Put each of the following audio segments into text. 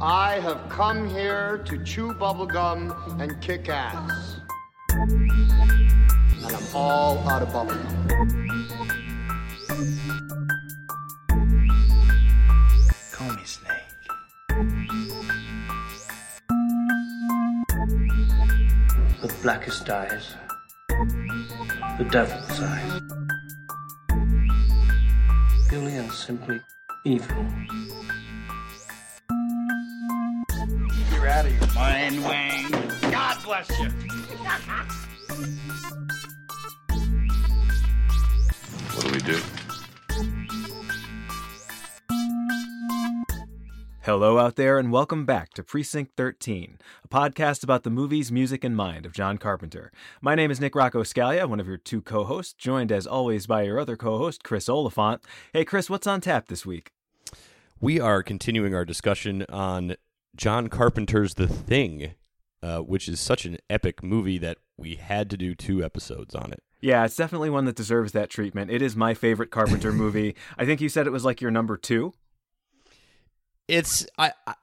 I have come here to chew bubblegum and kick ass. And I'm all out of bubblegum. Call me Snake. The blackest eyes, the devil's eyes. Purely and simply evil. Out of your mind, Wayne. God bless you. What do we do? Hello out there, and welcome back to Precinct 13, a podcast about the movies, music, and mind of John Carpenter. My name is Nick Rocco Scalia, one of your two co hosts, joined as always by your other co host, Chris Oliphant. Hey, Chris, what's on tap this week? We are continuing our discussion on John Carpenter's The Thing, uh, which is such an epic movie that we had to do two episodes on it. Yeah, it's definitely one that deserves that treatment. It is my favorite Carpenter movie. I think you said it was like your number two. It's I, I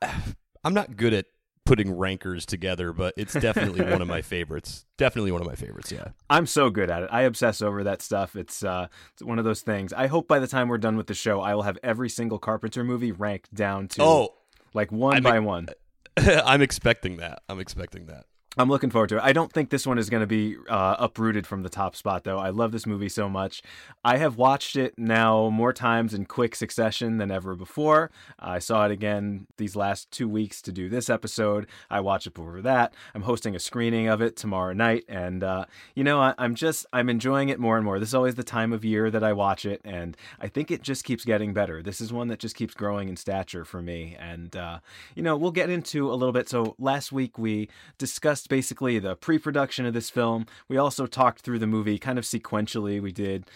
I'm not good at putting rankers together, but it's definitely one of my favorites. Definitely one of my favorites. Yeah. I'm so good at it. I obsess over that stuff. It's uh, it's one of those things. I hope by the time we're done with the show, I will have every single Carpenter movie ranked down to Oh, like one I by one. I'm expecting that. I'm expecting that. I'm looking forward to it. I don't think this one is going to be uh, uprooted from the top spot, though. I love this movie so much. I have watched it now more times in quick succession than ever before. I saw it again these last two weeks to do this episode. I watched it before that. I'm hosting a screening of it tomorrow night, and uh, you know, I, I'm just I'm enjoying it more and more. This is always the time of year that I watch it, and I think it just keeps getting better. This is one that just keeps growing in stature for me, and uh, you know, we'll get into a little bit. So last week we discussed basically the pre-production of this film. We also talked through the movie kind of sequentially. We did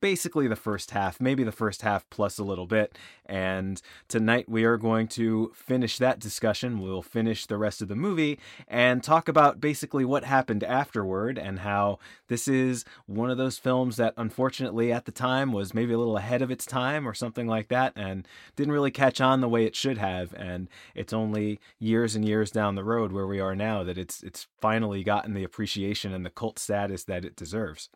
basically the first half, maybe the first half plus a little bit. And tonight we are going to finish that discussion. We'll finish the rest of the movie and talk about basically what happened afterward and how this is one of those films that unfortunately at the time was maybe a little ahead of its time or something like that and didn't really catch on the way it should have and it's only years and years down the road where we are now that it's it's finally gotten the appreciation and the cult status that it deserves.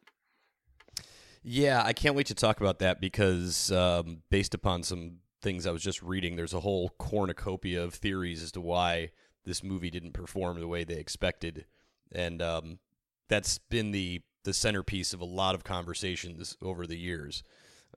Yeah, I can't wait to talk about that because um, based upon some things I was just reading, there's a whole cornucopia of theories as to why this movie didn't perform the way they expected, and um, that's been the the centerpiece of a lot of conversations over the years.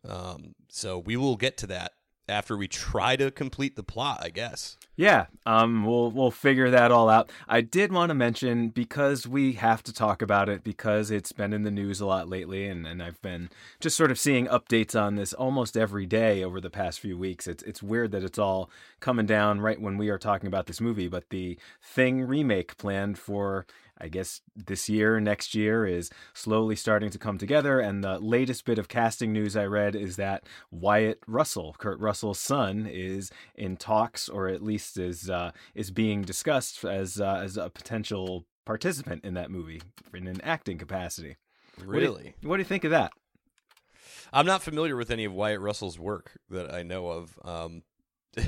Um, so we will get to that after we try to complete the plot, I guess. Yeah, um, we'll we'll figure that all out. I did want to mention because we have to talk about it because it's been in the news a lot lately, and, and I've been just sort of seeing updates on this almost every day over the past few weeks. It's it's weird that it's all coming down right when we are talking about this movie, but the Thing remake planned for I guess this year, next year is slowly starting to come together. And the latest bit of casting news I read is that Wyatt Russell, Kurt Russell's son, is in talks, or at least is uh, is being discussed as uh, as a potential participant in that movie in an acting capacity. What do you- Really, what do you think of that? I'm not familiar with any of Wyatt Russell's work that I know of. Um,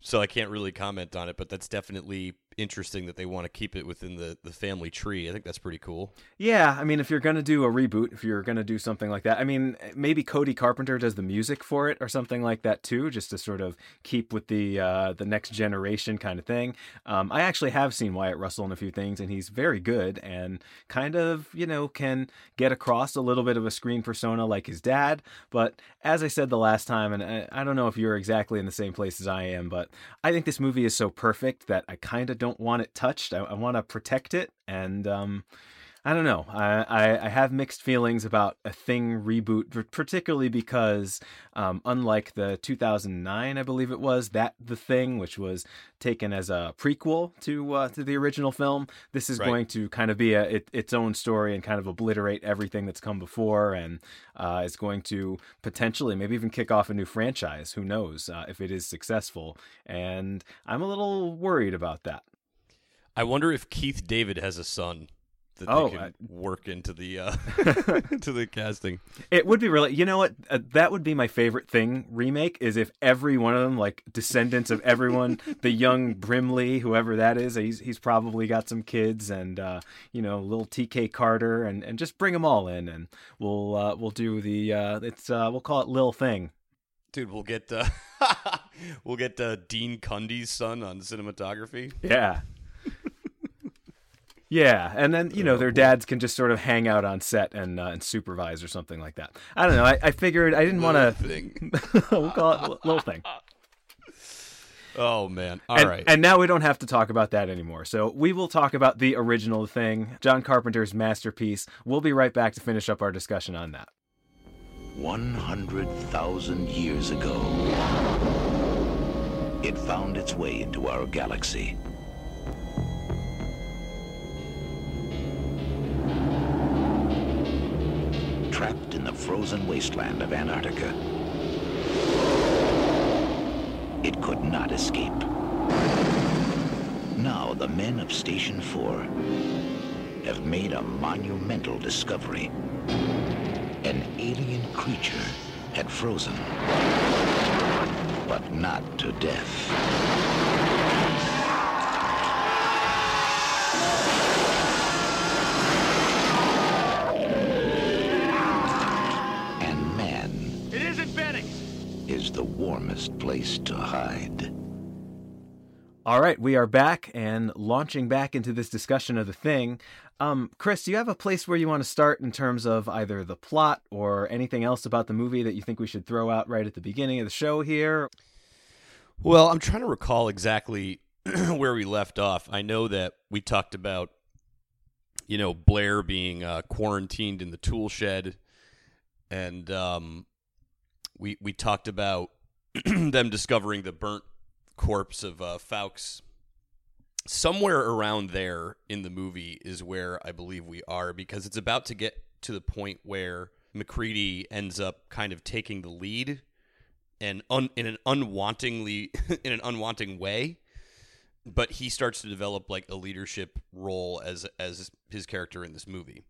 so I can't really comment on it, but that's definitely interesting that they want to keep it within the, the family tree. I think that's pretty cool. Yeah, I mean, if you're gonna do a reboot, if you're gonna do something like that, I mean, maybe Cody Carpenter does the music for it or something like that too, just to sort of keep with the uh, the next generation kind of thing. Um, I actually have seen Wyatt Russell in a few things, and he's very good and kind of you know can get across a little bit of a screen persona like his dad. But as I said the last time, and I, I don't know if you're exactly in the same place as I am, but I think this movie is so perfect that I kind of don't want it touched. I, I want to protect it, and um, I don't know. I, I, I have mixed feelings about a thing reboot, particularly because, um, unlike the 2009, I believe it was that the thing, which was taken as a prequel to uh, to the original film, this is Right. going to kind of be a it, its own story and kind of obliterate everything that's come before, and uh, is going to potentially maybe even kick off a new franchise. Who knows uh, if it is successful? And I'm a little worried about that. I wonder if Keith David has a son that Oh, they can I- work into the uh, into the casting. It would be really, you know what? Uh, that would be my favorite thing remake is if every one of them, like descendants of everyone, the young Brimley, whoever that is, he's he's probably got some kids, and uh, you know, little TK Carter, and, and just bring them all in, and we'll uh, we'll do the uh, it's uh, we'll call it Lil Thing. Dude, we'll get uh, we'll get uh, Dean Cundey's son on cinematography. Yeah. Yeah, and then you know their dads can just sort of hang out on set and uh, and supervise or something like that. I don't know. I, I figured I didn't want to. thing. we'll call it a little thing. Oh man! All and, right. and now we don't have to talk about that anymore. So we will talk about the original thing, John Carpenter's masterpiece. We'll be right back to finish up our discussion on that. 100,000 years ago, it found its way into our galaxy. Trapped in the frozen wasteland of Antarctica, it could not escape. Now, the men of Station 4 have made a monumental discovery an alien creature had frozen, but not to death. Warmest place to hide. All right, we are back and launching back into this discussion of the thing. Um, Chris, do you have a place where you want to start in terms of either the plot or anything else about the movie that you think we should throw out right at the beginning of the show here? Well, I'm trying to recall exactly where we left off. I know that we talked about, you know, Blair being uh, quarantined in the tool shed, and um, we we talked about them discovering the burnt corpse of uh, Fawkes. Somewhere around there in the movie is where I believe we are because it's about to get to the point where MacReady ends up kind of taking the lead and un, in an unwantingly in an unwanting way but he starts to develop like a leadership role as as his character in this movie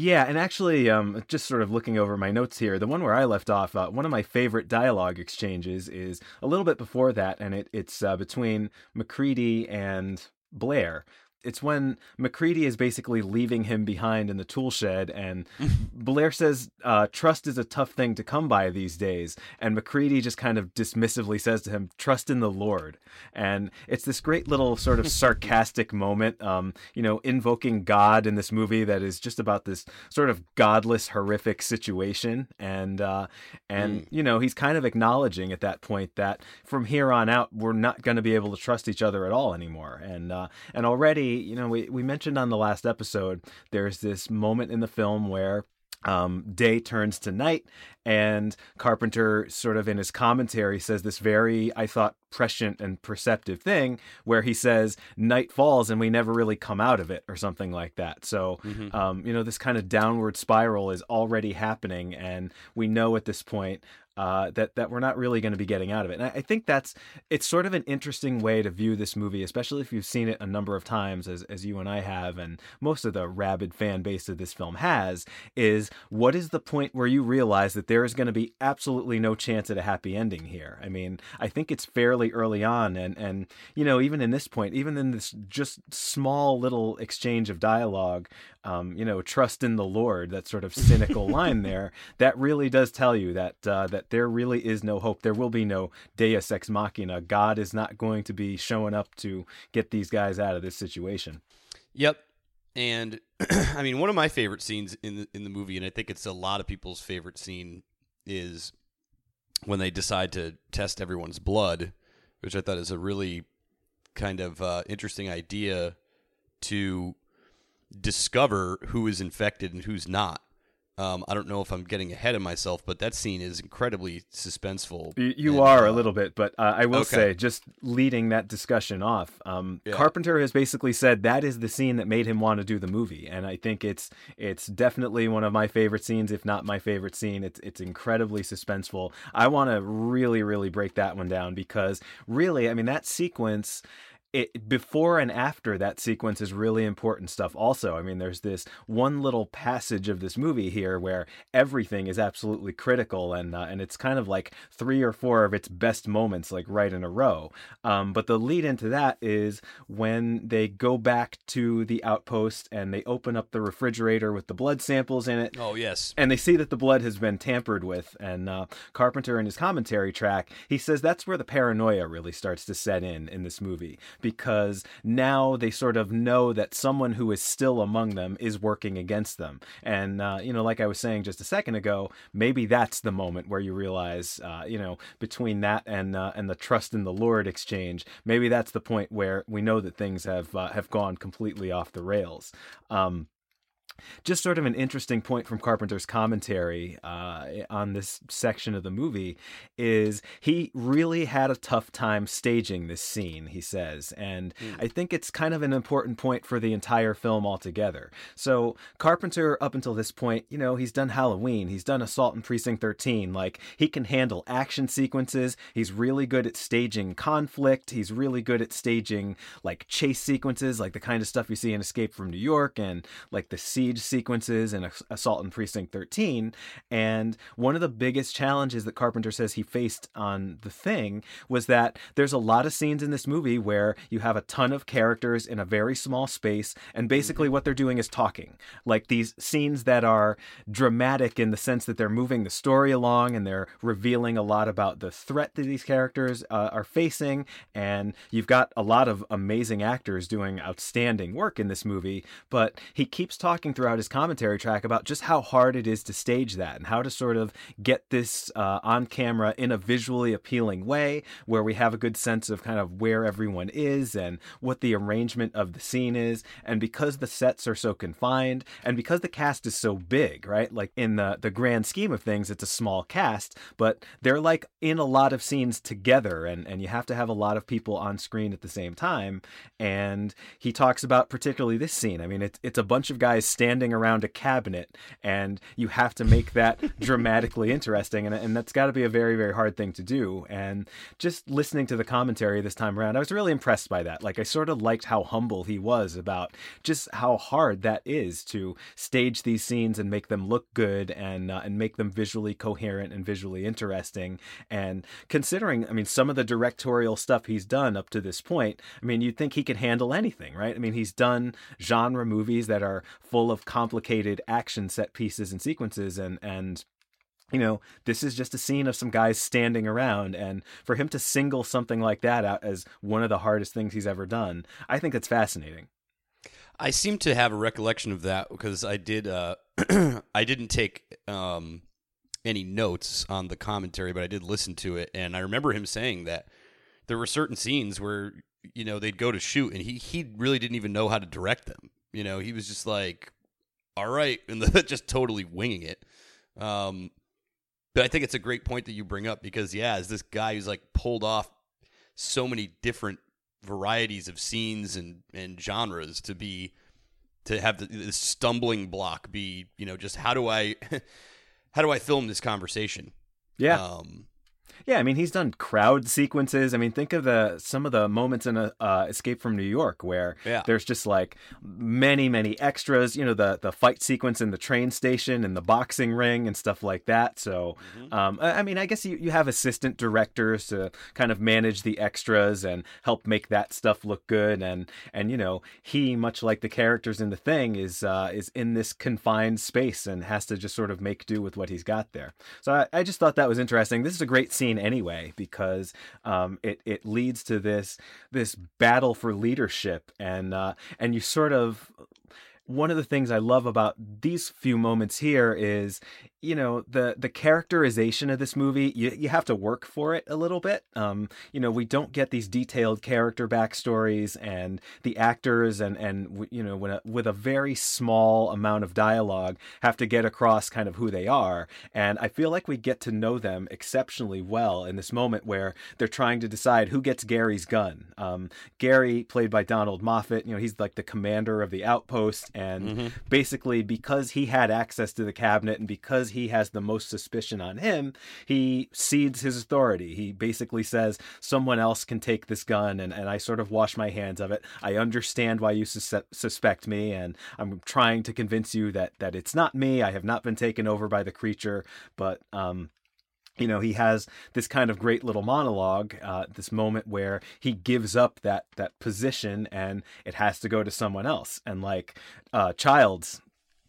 Yeah, and actually, um, just sort of looking over my notes here, the one where I left off, uh, one of my favorite dialogue exchanges is a little bit before that, and it, it's uh, between MacReady and Blair. It's when MacReady is basically leaving him behind in the tool shed, and Blair says, uh, "Trust is a tough thing to come by these days." And MacReady just kind of dismissively says to him, "Trust in the Lord." And it's this great little sort of sarcastic moment, um, you know, invoking God in this movie that is just about this sort of godless, horrific situation, and uh, and you know, he's kind of acknowledging at that point that from here on out, we're not going to be able to trust each other at all anymore, and uh, and already you know, we, we mentioned on the last episode, there's this moment in the film where um, day turns to night, and Carpenter, sort of in his commentary, says this very, I thought, prescient and perceptive thing where he says, Night falls and we never really come out of it, or something like that. So, um, you know, this kind of downward spiral is already happening, and we know at this point uh, that that we're not really going to be getting out of it. And I, I think that's it's sort of an interesting way to view this movie, especially if you've seen it a number of times, as as you and I have, and most of the rabid fan base of this film has. Is what is the point where you realize that there is going to be absolutely no chance at a happy ending here? I mean, I think it's fairly early on, and and you know even in this point, even in this just small little exchange of dialogue, um, you know, trust in the Lord, that sort of cynical line there, that really does tell you that uh, that there really is no hope. There will be no Deus ex machina. God is not going to be showing up to get these guys out of this situation. Yep. And I mean, one of my favorite scenes in the in the movie, and I think it's a lot of people's favorite scene, is when they decide to test everyone's blood, which I thought is a really kind of uh, interesting idea to discover who is infected and who's not. Um, I don't know if I'm getting ahead of myself, but that scene is incredibly suspenseful. You, you And, are uh, a little bit, but uh, I will okay. say, just leading that discussion off, um, Yeah. Carpenter has basically said that is the scene that made him want to do the movie, and I think it's it's definitely one of my favorite scenes, if not my favorite scene. It's it's incredibly suspenseful. I want to really really break that one down because really, I mean, that sequence it before and after that sequence is really important stuff also i mean there's this one little passage of this movie here where everything is absolutely critical and uh, and it's kind of like three or four of its best moments like right in a row um, but the lead into that is when they go back to the outpost and they open up the refrigerator with the blood samples in it Oh yes. and they see that the blood has been tampered with. And uh, Carpenter, in his commentary track, he says that's where the paranoia really starts to set in in this movie because now they sort of know that someone who is still among them is working against them. And, uh, you know, like I was saying just a second ago, maybe that's the moment where you realize, uh, you know, between that and uh, and the trust in the Lord exchange, maybe that's the point where we know that things have uh, have gone completely off the rails. Um, just sort of an interesting point from Carpenter's commentary uh, on this section of the movie is he really had a tough time staging this scene, he says. And I think it's kind of an important point for the entire film altogether. So, Carpenter, up until this point, you know, he's done Halloween, he's done Assault in Precinct 13. Like, he can handle action sequences, he's really good at staging conflict, he's really good at staging, like, chase sequences, like the kind of stuff you see in Escape from New York and, like, the siege sequences in Assault in Precinct 13. And one of the biggest challenges that Carpenter says he faced on The Thing was that there's a lot of scenes in this movie where you have a ton of characters in a very small space, and basically what they're doing is talking. Like these scenes that are dramatic in the sense that they're moving the story along and they're revealing a lot about the threat that these characters uh, are facing. And you've got a lot of amazing actors doing outstanding work in this movie, but he keeps talking throughout his commentary track about just how hard it is to stage that and how to sort of get this uh, on camera in a visually appealing way where we have a good sense of kind of where everyone is and what the arrangement of the scene is. And because the sets are so confined and because the cast is so big, right? Like in the, the grand scheme of things, it's a small cast, but they're like in a lot of scenes together and, and you have to have a lot of people on screen at the same time. And he talks about particularly this scene. I mean, it's, it's a bunch of guys standing around a cabinet and you have to make that dramatically interesting and, and that's got to be a very very hard thing to do. And just listening to the commentary this time around i was really impressed by that. Like i sort of liked how humble he was about just how hard that is to stage these scenes and make them look good and uh, and make them visually coherent and visually interesting. And considering i mean some of the directorial stuff he's done up to this point i mean you'd think he could handle anything right? I mean he's done genre movies that are full of complicated action set pieces and sequences and and you know, this is just a scene of some guys standing around, and for him to single something like that out as one of the hardest things he's ever done, I think it's fascinating. I seem to have a recollection of that because I did. Uh, I didn't take um, any notes on the commentary, but I did listen to it, and I remember him saying that there were certain scenes where you know they'd go to shoot, and he he really didn't even know how to direct them. You know, he was just like, "All right," and the, just totally winging it. Um, but I think it's a great point that you bring up because yeah, as this guy who's like pulled off so many different varieties of scenes and and genres to be to have the, the stumbling block be you know just how do I how do I film this conversation? Yeah. Um, Yeah, I mean he's done crowd sequences. I mean think of the some of the moments in a uh, Escape from New York where Yeah. there's just like many many extras. You know the the fight sequence in the train station and the boxing ring and stuff like that. So um, I, I mean I guess you, you have assistant directors to kind of manage the extras and help make that stuff look good. And and you know he much like the characters in the thing is uh, is in this confined space and has to just sort of make do with what he's got there. So I, I just thought that was interesting. This is a great scene anyway because um, it it leads to this this battle for leadership and uh, and you sort of one of the things I love about these few moments here is, you know, the the characterization of this movie. You you have to work for it a little bit. Um, you know, we don't get these detailed character backstories, and the actors and and you know, with a, with a very small amount of dialogue, have to get across kind of who they are. And I feel like we get to know them exceptionally well in this moment where they're trying to decide who gets Gary's gun. Um, Gary, played by Donald Moffat, you know, he's like the commander of the outpost And Mm-hmm. basically, because he had access to the cabinet and because he has the most suspicion on him, he cedes his authority. He basically says, Someone else can take this gun, and, and I sort of wash my hands of it. I understand why you sus- suspect me, and I'm trying to convince you that, that it's not me. I have not been taken over by the creature, but um, you know he has this kind of great little monologue uh, this moment where he gives up that that position and it has to go to someone else. And like uh child's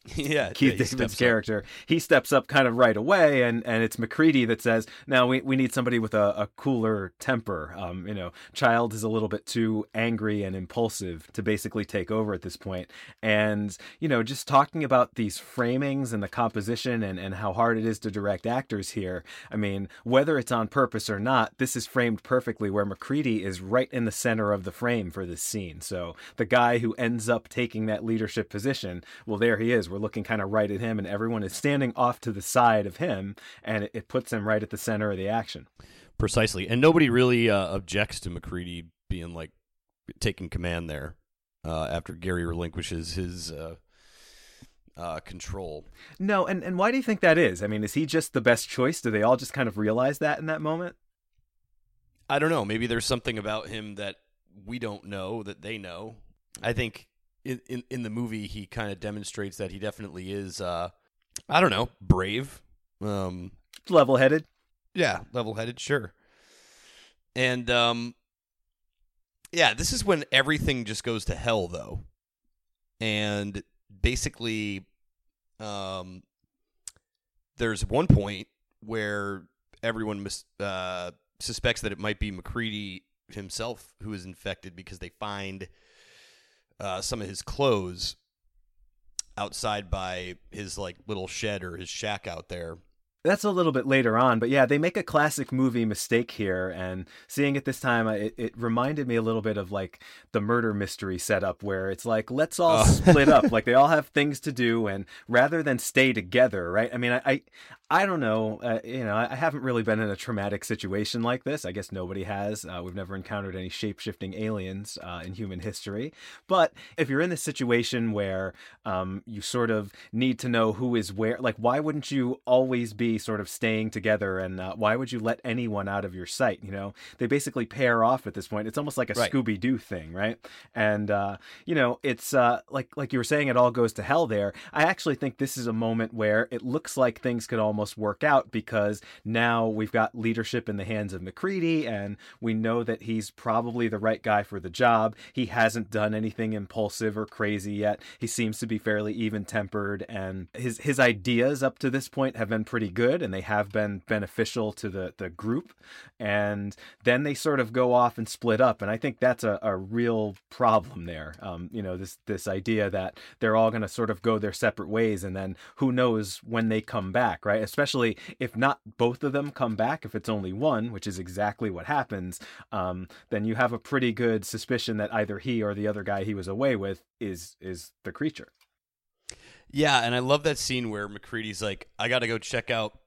yeah, Keith David's steps up. character, he steps up kind of right away, and, and it's MacReady that says, "Now we, we need somebody with a, a cooler temper." Um, you know, Child is a little bit too angry and impulsive to basically take over at this point. point, and you know, just talking about these framings and the composition and, and how hard it is to direct actors here. I mean, whether it's on purpose or not, this is framed perfectly where MacReady is right in the center of the frame for this scene. So the guy who ends up taking that leadership position, well, there he is. We're looking kind of right at him, and everyone is standing off to the side of him, and it, it puts him right at the center of the action. Precisely. And nobody really uh, objects to MacReady being like taking command there uh, after Gary relinquishes his uh, uh, control. No, and, and why do you think that is? I mean, is he just the best choice? Do they all just kind of realize that in that moment? I don't know. Maybe there's something about him that we don't know that they know. I think in in, in the movie he kind of demonstrates that he definitely is. Uh, I don't know, brave. Um, Level headed. yeah, level-headed, sure. And um, yeah, this is when everything just goes to hell, though. And basically, um, there's one point where everyone mis- uh, suspects that it might be MacReady himself who is infected because they find uh, some of his clothes outside by his like little shed or his shack out there. That's a little bit later on, but yeah, they make a classic movie mistake here, and seeing it this time, it, it reminded me a little bit of like the murder mystery setup, where it's like let's all Oh. split up, like they all have things to do, and rather than stay together, right? I mean, I, I, I don't know, uh, you know, I haven't really been in a traumatic situation like this. I guess nobody has. Uh, we've never encountered any shape shifting aliens uh, in human history, but if you're in this situation where um, you sort of need to know who is where, like why wouldn't you always be sort of staying together and uh, why would you let anyone out of your sight you know they basically pair off at this point it's almost like a Right. scooby-doo thing right and uh, you know it's uh, like like you were saying it all goes to hell there i actually think this is a moment where it looks like things could almost work out because now we've got leadership in the hands of macready and we know that he's probably the right guy for the job. He hasn't done anything impulsive or crazy yet. He seems to be fairly even tempered and his his ideas up to this point have been pretty good and they have been beneficial to the the group. And then they sort of go off and split up and i think that's a, a real problem there. Um, you know this this idea that they're all going to sort of go their separate ways and then who knows when they come back right especially if not both of them come back if it's only one which is exactly what happens um, then you have a pretty good suspicion that either he or the other guy he was away with is is the creature Yeah, and I love that scene where MacReady's like, I got to go check out,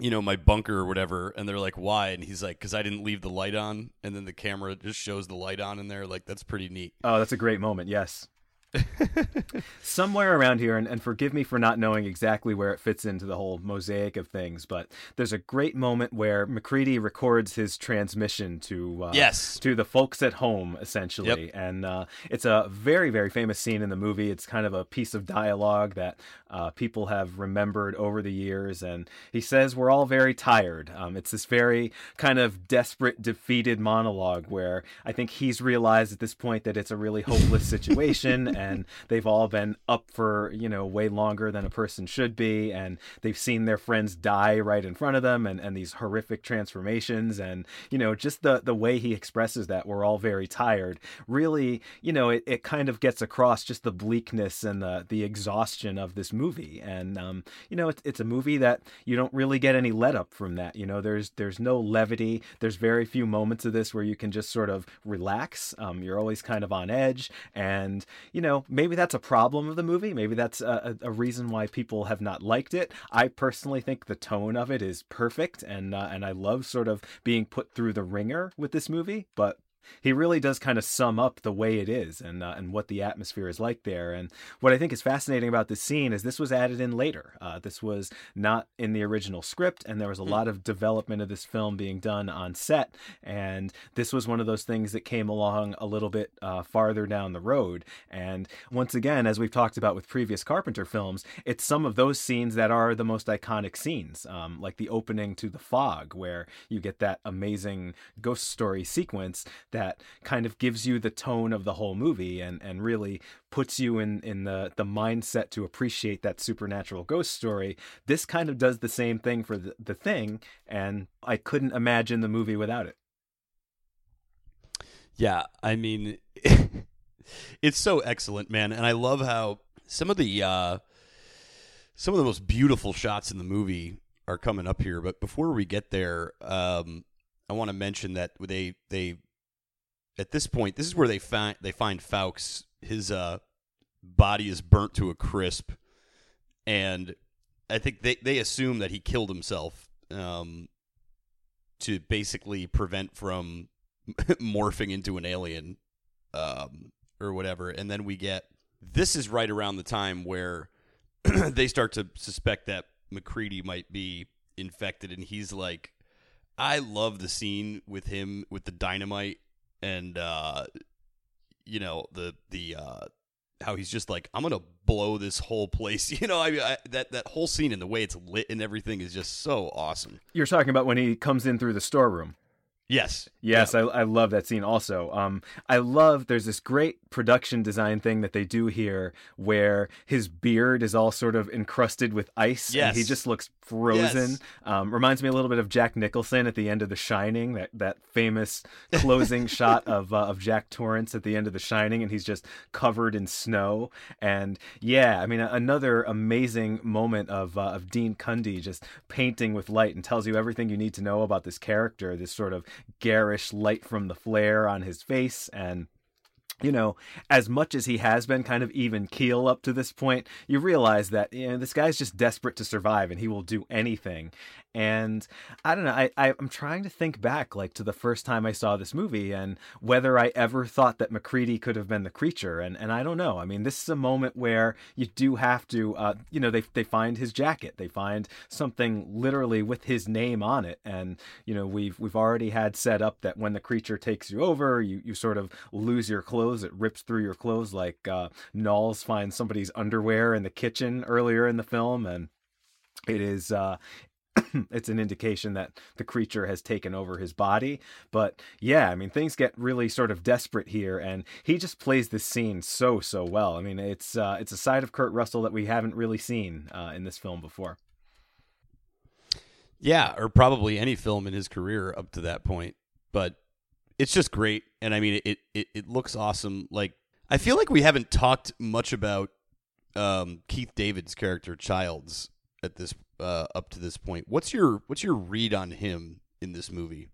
you know, my bunker or whatever. And they're like, why? And he's like, because I didn't leave the light on. And then the camera just shows the light on in there. Like, that's pretty neat. Oh, that's a great moment. Yes. Somewhere around here, and, and forgive me for not knowing exactly where it fits into the whole mosaic of things, but there's a great moment where MacReady records his transmission to uh, Yes. to the folks at home, essentially, and uh, it's a very very famous scene in the movie. It's kind of a piece of dialogue that uh, people have remembered over the years, and he says we're all very tired. Um, it's this very kind of desperate, defeated monologue where I think he's realized at this point that it's a really hopeless situation, and they've all been up for you know way longer than a person should be, and they've seen their friends die right in front of them, and, and these horrific transformations, and you know just the the way he expresses that we're all very tired, really you know it, it kind of gets across just the bleakness and the the exhaustion of this movie, and um, you know it's it's a movie that you don't really get any let up from that. You know there's there's no levity. There's very few moments of this where you can just sort of relax. Um, you're always kind of on edge, and you know maybe that's a problem of the movie. Maybe that's a, a a reason why people have not liked it. I personally think the tone of it is perfect, and uh, and I love sort of being put through the ringer with this movie. But he really does kind of sum up the way it is and uh, and what the atmosphere is like there. And what I think is fascinating about this scene is this was added in later. Uh, this was not in the original script, and there was a mm. lot of development of this film being done on set. And this was one of those things that came along a little bit uh, farther down the road. And once again, as we've talked about with previous Carpenter films, it's some of those scenes that are the most iconic scenes, um, like the opening to The Fog, where you get that amazing ghost story sequence that kind of gives you the tone of the whole movie and, and really puts you in, in the, the mindset to appreciate that supernatural ghost story. This kind of does the same thing for the, the thing, and I couldn't imagine the movie without it. Yeah, I mean, it's so excellent, man, and I love how some of the uh, some of the most beautiful shots in the movie are coming up here. But before we get there, um, I want to mention that they they at this point, this is where they find they find Fawkes. His uh, body is burnt to a crisp, and I think they they assume that he killed himself um, to basically prevent from morphing into an alien um, or whatever. And then we get this is right around the time where they start to suspect that MacReady might be infected, and he's like, I love the scene with him with the dynamite and uh, you know the the uh, how he's just like I'm gonna blow this whole place. You know, I, I, that that whole scene and the way it's lit and everything is just so awesome. You're talking about when he comes in through the storeroom. Yes. Yes, I, I love that scene also. Um, I love there's this great production design thing that they do here where his beard is all sort of encrusted with ice yes. and he just looks frozen. Yes. Um, reminds me a little bit of Jack Nicholson at the end of The Shining, that, that famous closing shot of, uh, of Jack Torrance at the end of The Shining, and he's just covered in snow. And yeah, I mean, another amazing moment of, uh, of Dean Cundey just painting with light and tells you everything you need to know about this character, this sort of garish light from the flare on his face and you know, as much as he has been kind of even keel up to this point, you realize that you know this guy's just desperate to survive and he will do anything. And I don't know, I, I am trying to think back like to the first time I saw this movie and whether I ever thought that MacReady could have been the creature. And and I don't know. I mean, this is a moment where you do have to, uh, you know, they they find his jacket, they find something literally with his name on it, and you know we've we've already had set up that when the creature takes you over, you you sort of lose your clothes. It rips through your clothes like uh, Nauls finds somebody's underwear in the kitchen earlier in the film, and it is uh, it's an indication that the creature has taken over his body. But yeah, I mean, things get really sort of desperate here, and he just plays this scene so so well. I mean, it's uh, it's a side of Kurt Russell that we haven't really seen uh, in this film before. Yeah, or probably any film in his career up to that point. But it's just great, and I mean, it it, it looks awesome. Like I feel like we haven't talked much about um, Keith David's character Childs at this uh, up to this point. What's your what's your read on him in this movie?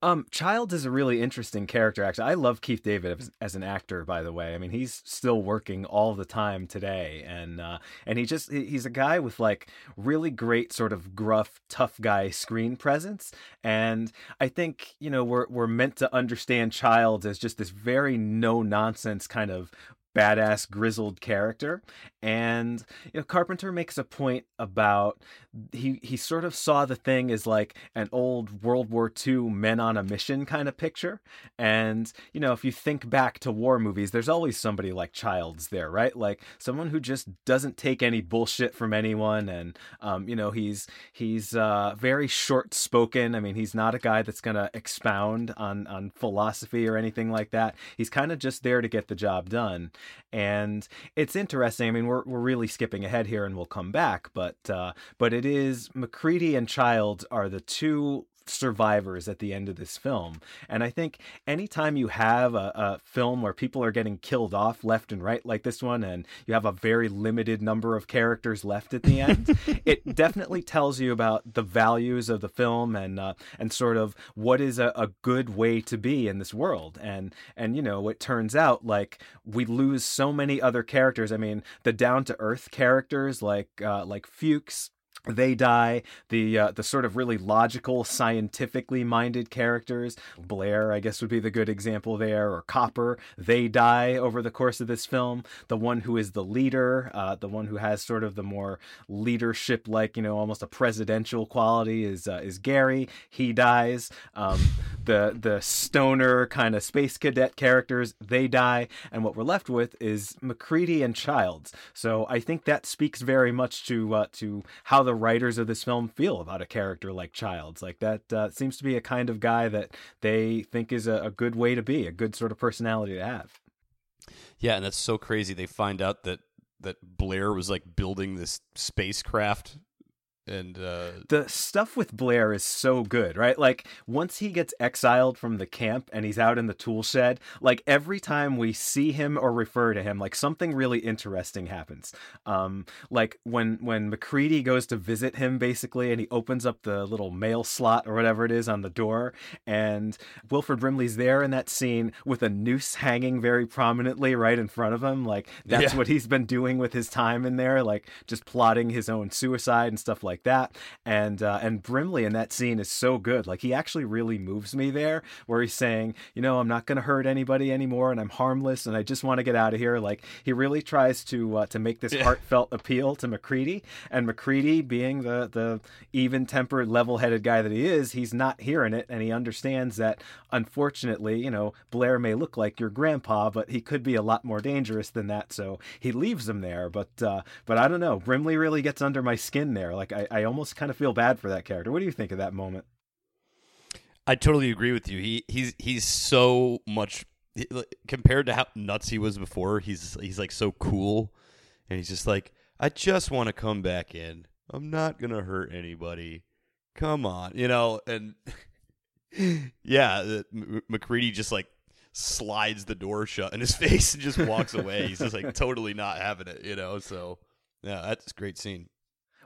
Um, Childs is a really interesting character. Actually, I love Keith David as, as, an actor. By the way, I mean he's still working all the time today, and uh, and he just he's a guy with like really great sort of gruff, tough guy screen presence. And I think you know we're we're meant to understand Child as just this very no nonsense kind of badass grizzled character. And you know carpenter makes a point about he he sort of saw the thing as like an old world war ii men on a mission kind of picture. And you know if you think back to war movies there's always somebody like childs there right? Like someone who just doesn't take any bullshit from anyone. And um, you know he's he's uh, very short spoken i mean he's not a guy that's gonna expound on on philosophy or anything like that. He's kind of just there to get the job done and it's interesting. I mean, we're we're really skipping ahead here, and we'll come back, but uh, but it is MacReady and Child are the two survivors at the end of this film. And I think anytime you have a, a, film where people are getting killed off left and right, like this one, and you have a very limited number of characters left at the end, it definitely tells you about the values of the film and uh, and sort of what is a, a good way to be in this world. And and you know, it turns out like we lose so many other characters. I mean, the down to earth characters like uh, like Fuchs they die. The uh, the sort of really logical, scientifically minded characters, Blair, I guess would be the good example there, or Copper. They die over the course of this film. The one who is the leader, uh, the one who has sort of the more leadership, like you know, almost a presidential quality, is uh, is Gary. He dies. Um, the the stoner kind of space cadet characters, they die, and what we're left with is MacReady and Childs. So I think that speaks very much to uh, to how the writers of this film feel about a character like Childs. Like that uh, seems to be a kind of guy that they think is a, a good way to be, a good sort of personality to have. Yeah, and that's so crazy. They find out that that Blair was like building this spacecraft and uh, the stuff with Blair is so good, right? Like once he gets exiled from the camp and he's out in the tool shed, like every time we see him or refer to him, like something really interesting happens. Um, like when when MacReady goes to visit him, basically, and he opens up the little mail slot or whatever it is on the door, and Wilford Brimley's there in that scene with a noose hanging very prominently right in front of him. Like that's Yeah. what he's been doing with his time in there, like just plotting his own suicide and stuff like that. And uh, and Brimley in that scene is so good. Like he actually really moves me there, where he's saying, you know, I'm not going to hurt anybody anymore, and I'm harmless, and I just want to get out of here. Like he really tries to uh, to make this heartfelt appeal to MacReady, and MacReady, being the the even tempered, level headed guy that he is, he's not hearing it, and he understands that unfortunately, you know, Blair may look like your grandpa, but he could be a lot more dangerous than that. So he leaves him there. But uh, but I don't know. Brimley really gets under my skin there. Like I, I almost kind of feel bad for that character. What do you think of that moment? I totally agree with you. He he's he's so much compared to how nuts he was before. He's he's like so cool, and he's just like, I just want to come back in. I'm not gonna hurt anybody. Come on, you know. And yeah, MacReady just like slides the door shut in his face and just walks away. He's just like totally not having it, you know. So yeah, that's a great scene.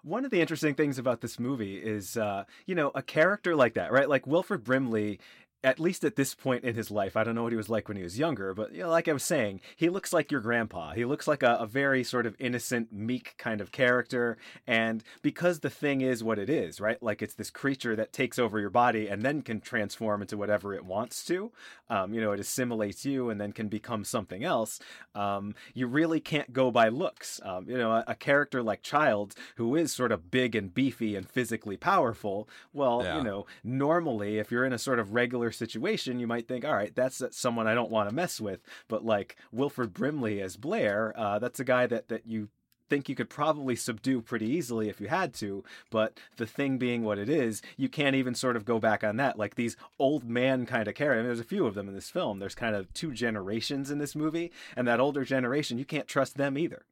One of the interesting things about this movie is, uh, you know, a character like that, right? Like Wilford Brimley, at least at this point in his life, I don't know what he was like when he was younger, but, you know, like I was saying, he looks like your grandpa. He looks like a, a very sort of innocent, meek kind of character. And because the thing is what it is, right? Like it's this creature that takes over your body and then can transform into whatever it wants to. Um, you know, it assimilates you and then can become something else. Um, you really can't go by looks. Um, you know, a, a character like Child, who is sort of big and beefy and physically powerful, well, Yeah. you know, normally if you're in a sort of regular situation, you might think, all right, that's someone I don't want to mess with. But like Wilford Brimley as Blair, uh, that's a guy that that you think you could probably subdue pretty easily if you had to but the thing being what it is you can't even sort of go back on that like these old man kind of characters there's a few of them in this film there's kind of two generations in this movie and that older generation you can't trust them either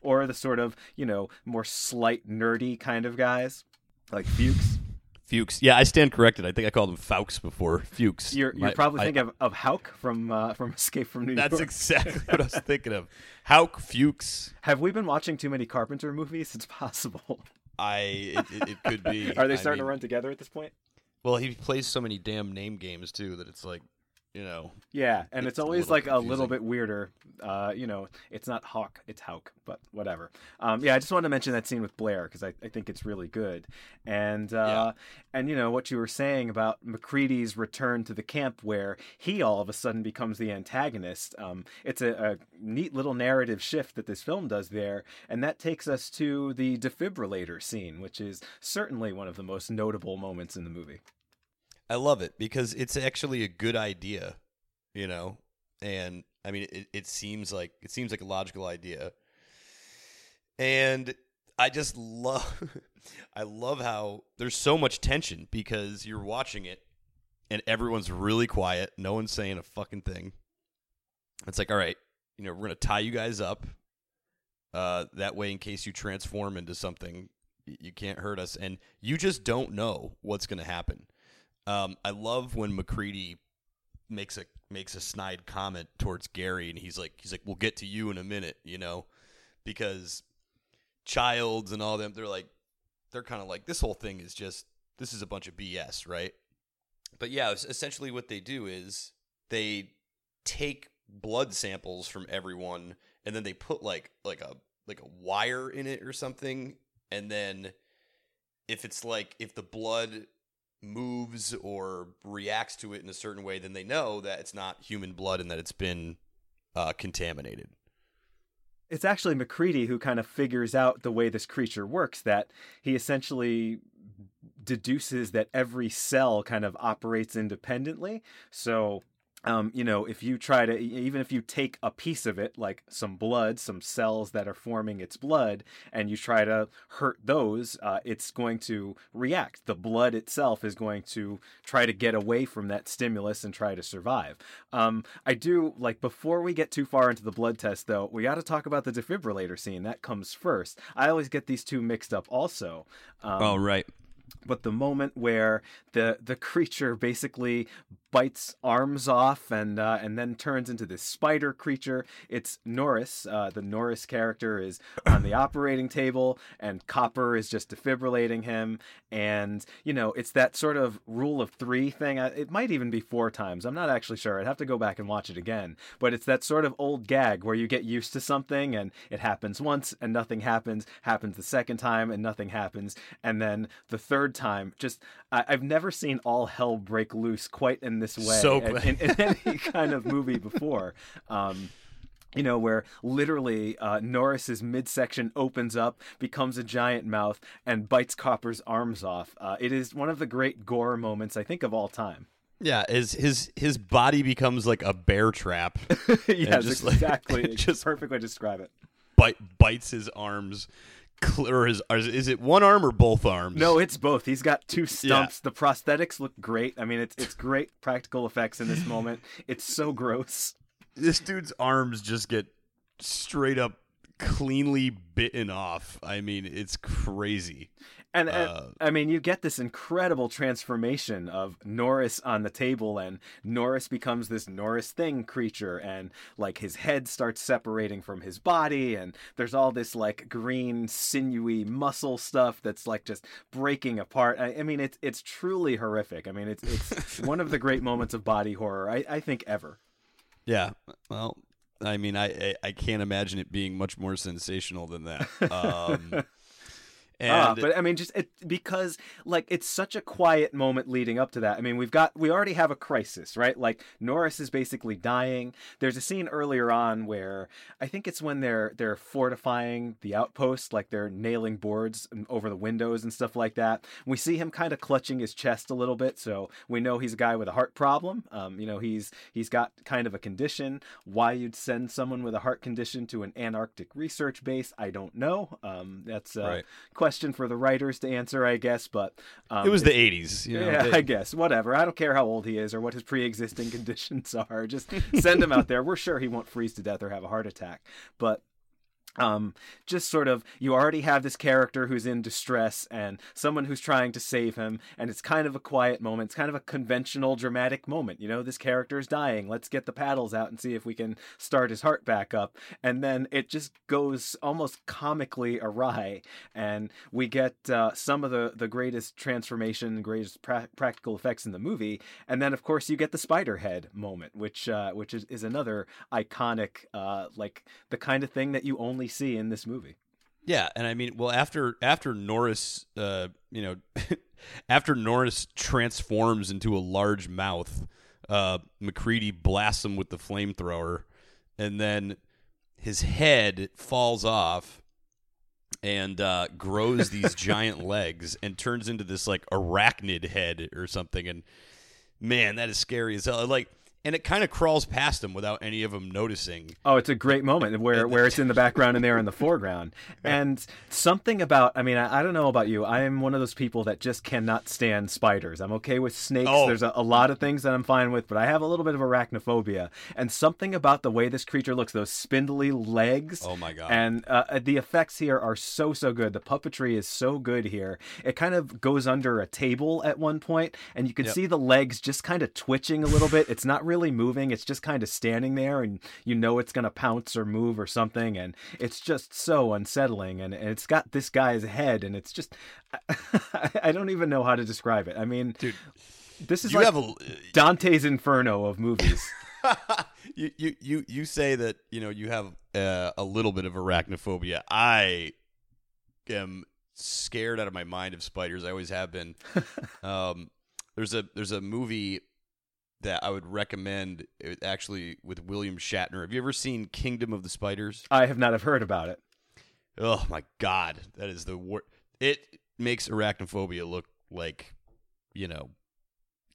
or the sort of you know more slight nerdy kind of guys like Fuchs. Fuchs. Yeah, I stand corrected. I think I called him Fawkes before. Fuchs. You're, you're My- probably I- thinking of, of Hauk from uh, from Escape from New That's York. That's exactly what I was thinking of. Hauk Fuchs. Have we been watching too many Carpenter movies? It's possible. I it, it, it could be. Are they I starting mean, to run together at this point? Well, he plays so many damn name games too that it's like, you know, Yeah, and it's, It's always little like a little bit weirder. Uh, you know, it's not Hawk, it's Hauk, but whatever. Um, yeah, I just wanted to mention that scene with Blair because I, I think it's really good. And uh, and you know what you were saying about MacReady's return to the camp where he all of a sudden becomes the antagonist. Um, it's a, a neat little narrative shift that this film does there, and that takes us to the defibrillator scene, which is certainly one of the most notable moments in the movie. I love it because it's actually a good idea, you know, and I mean, it, it seems like it seems like a logical idea, and I just love, I love how there's so much tension because you're watching it, and everyone's really quiet, no one's saying a fucking thing. It's like, all right, you know, we're gonna tie you guys up, uh, that way in case you transform into something, you can't hurt us, and you just don't know what's gonna happen. Um, I love when MacReady makes a makes a snide comment towards Gary, and he's like, he's like, "We'll get to you in a minute," you know, because Childs and all them, they're like, they're kind of like, this whole thing is just, this is a bunch of BS, right? But yeah, essentially what they do is they take blood samples from everyone, and then they put like like a like a wire in it or something, and then if it's like if the blood moves or reacts to it in a certain way, then they know that it's not human blood and that it's been uh, contaminated. It's actually MacReady who kind of figures out the way this creature works. That he essentially deduces that every cell kind of operates independently. So um, you know, if you try to, even if you take a piece of it, like some blood, some cells that are forming its blood, and you try to hurt those, uh, it's going to react. The blood itself is going to try to get away from that stimulus and try to survive. Um, I do, like, before we get too far into the blood test, though, we got to talk about the defibrillator scene. That comes first. I always get these two mixed up also. Um, oh, right but the moment where the the creature basically bites arms off and uh, and then turns into this spider creature. It's Norris. Uh, the Norris character is on the operating table, and Copper is just defibrillating him. And you know, it's that sort of rule of three thing. It might even be four times. I'm not actually sure. I'd have to go back and watch it again. But it's that sort of old gag where you get used to something and it happens once and nothing happens. Happens the second time and nothing happens, and then the third time, just I- I've never seen all hell break loose quite in this way so in, in, in, any kind of movie before. Um, you know, where literally uh, Norris's midsection opens up, becomes a giant mouth, and bites Copper's arms off. Uh, it is one of the great gore moments I think of all time. Yeah, his his his body becomes like a bear trap. yes, just, exactly. Like, just perfectly describe it. Bite bites his arms or his is it one arm or both arms? No, it's both. He's got two stumps. Yeah. The prosthetics look great. I mean, it's it's great practical effects in this moment. It's so gross. This dude's arms just get straight up cleanly bitten off. I mean, it's crazy. And, uh, I mean, you get this incredible transformation of Norris on the table, and Norris becomes this Norris thing creature, and like his head starts separating from his body, and there's all this like green, sinewy muscle stuff that's like just breaking apart. I, I mean, it's it's truly horrific. I mean, it's it's one of the great moments of body horror I, I think ever. Yeah, well, I mean, I I can't imagine it being much more sensational than that. Um, and uh, but I mean, just it, because like it's such a quiet moment leading up to that. I mean, we've got we already have a crisis, right? Like Norris is basically dying. There's a scene earlier on where I think it's when they're they're fortifying the outpost, like they're nailing boards over the windows and stuff like that. We see him kind of clutching his chest a little bit, so we know he's a guy with a heart problem. Um, you know, he's he's got kind of a condition. Why you'd send someone with a heart condition to an Antarctic research base, I don't know. Um, that's uh, right question for the writers to answer, I guess. But um, it was the '80s. You know, yeah, they... I guess whatever. I don't care how old he is or what his pre-existing conditions are. Just send him out there. We're sure he won't freeze to death or have a heart attack. But um, just sort of you already have this character who's in distress and someone who's trying to save him and it's kind of a quiet moment it's kind of a conventional dramatic moment you know this character is dying let's get the paddles out and see if we can start his heart back up. And then it just goes almost comically awry and we get uh, some of the the greatest transformation greatest pra- practical effects in the movie. And then of course you get the spider head moment which uh, which is, is another iconic uh, like the kind of thing that you only see in this movie. Yeah, and I mean, well, after after Norris, uh, you know, after Norris transforms into a large mouth, uh, MacReady blasts him with the flamethrower, and then his head falls off and uh, grows these giant legs and turns into this like arachnid head or something. And man, that is scary as hell. Like and it kind of crawls past them without any of them noticing. Oh, it's a great moment where where it's in the background and they're in the foreground. And something about, I mean, I, I, don't know about you. I am one of those people that just cannot stand spiders. I'm okay with snakes. Oh. There's a, a, lot of things that I'm fine with, but I have a little bit of arachnophobia. And something about the way this creature looks, those spindly legs. Oh my god! And uh, the effects here are so so good. The puppetry is so good here. It kind of goes under a table at one point, and you can yep. see the legs just kind of twitching a little bit. It's not really really moving. It's just kind of standing there, and you know it's going to pounce or move or something. And it's just so unsettling. And, and it's got this guy's head, and it's just, I, don't even know how to describe it. I mean, dude, this is like a, Dante's Inferno of movies. you, you, you, you say that, you know, you have uh, a little bit of arachnophobia. I am scared out of my mind of spiders. I always have been. um, there's a there's a movie that I would recommend. Eh, actually, with William Shatner. Have you ever seen Kingdom of the Spiders? I have not have heard about it. Oh my god, that is the worst. It makes arachnophobia look like, you know,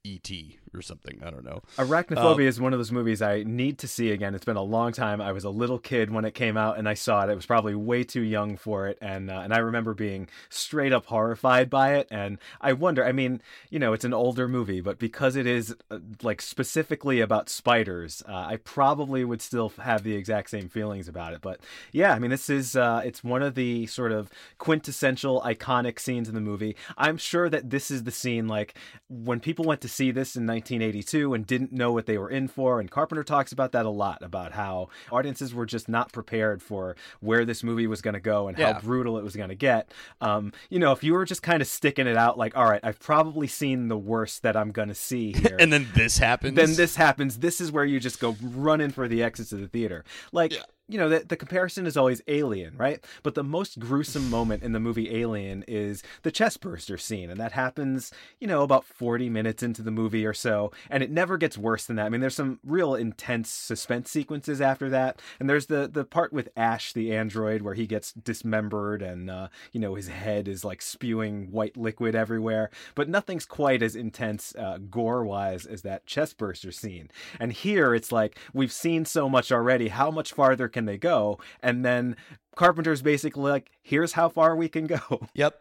E.T. or something. I don't know. Arachnophobia is one of those movies I need to see again. It's been a long time. I was a little kid when it came out, and I saw it. I was probably way too young for it, and uh, and I remember being straight up horrified by it. And I wonder. I mean, you know, it's an older movie, but because it is uh, like specifically about spiders, uh, I probably would still have the exact same feelings about it. But yeah, I mean, this is uh, it's one of the sort of quintessential iconic scenes in the movie. I'm sure that this is the scene like when people went to see this in 1982 and didn't know what they were in for. And Carpenter talks about that a lot about how audiences were just not prepared for where this movie was going to go and Yeah. how brutal it was going to get. Um, you know, if you were just kind of sticking it out, like, all right, I've probably seen the worst that I'm going to see here. And then this happens. then this happens. This is where you just go running for the exits of the theater. Like, you know, the, the comparison is always Alien, right? But the most gruesome moment in the movie Alien is the chestburster scene. And that happens, you know, about 40 minutes into the movie or so. And it never gets worse than that. I mean, there's some real intense suspense sequences after that. And there's the, the part with Ash, the android, where he gets dismembered and, uh, you know, his head is like spewing white liquid everywhere. But nothing's quite as intense uh, gore wise as that chestburster scene. And here it's like, we've seen so much already. How much farther can they go? And then Carpenter's basically like, here's how far we can go. Yep.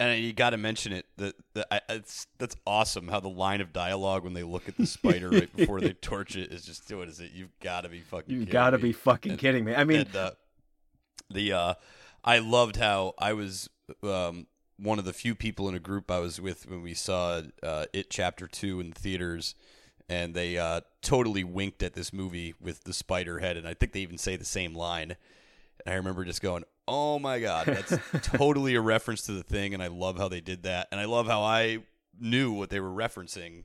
And you got to mention it. That that it's that's awesome. How the line of dialogue when they look at the spider right before they torch it is just what is it? You've got to be fucking. You kidding gotta be fucking And- kidding me. I mean, and, uh, the uh, I loved how I was um, one of the few people in a group I was with when we saw uh, it chapter two in theaters, and they uh, totally winked at this movie with the spider head, and I think they even say the same line. And I remember just going, "Oh my god, that's totally a reference to the thing," and I love how they did that, and I love how I knew what they were referencing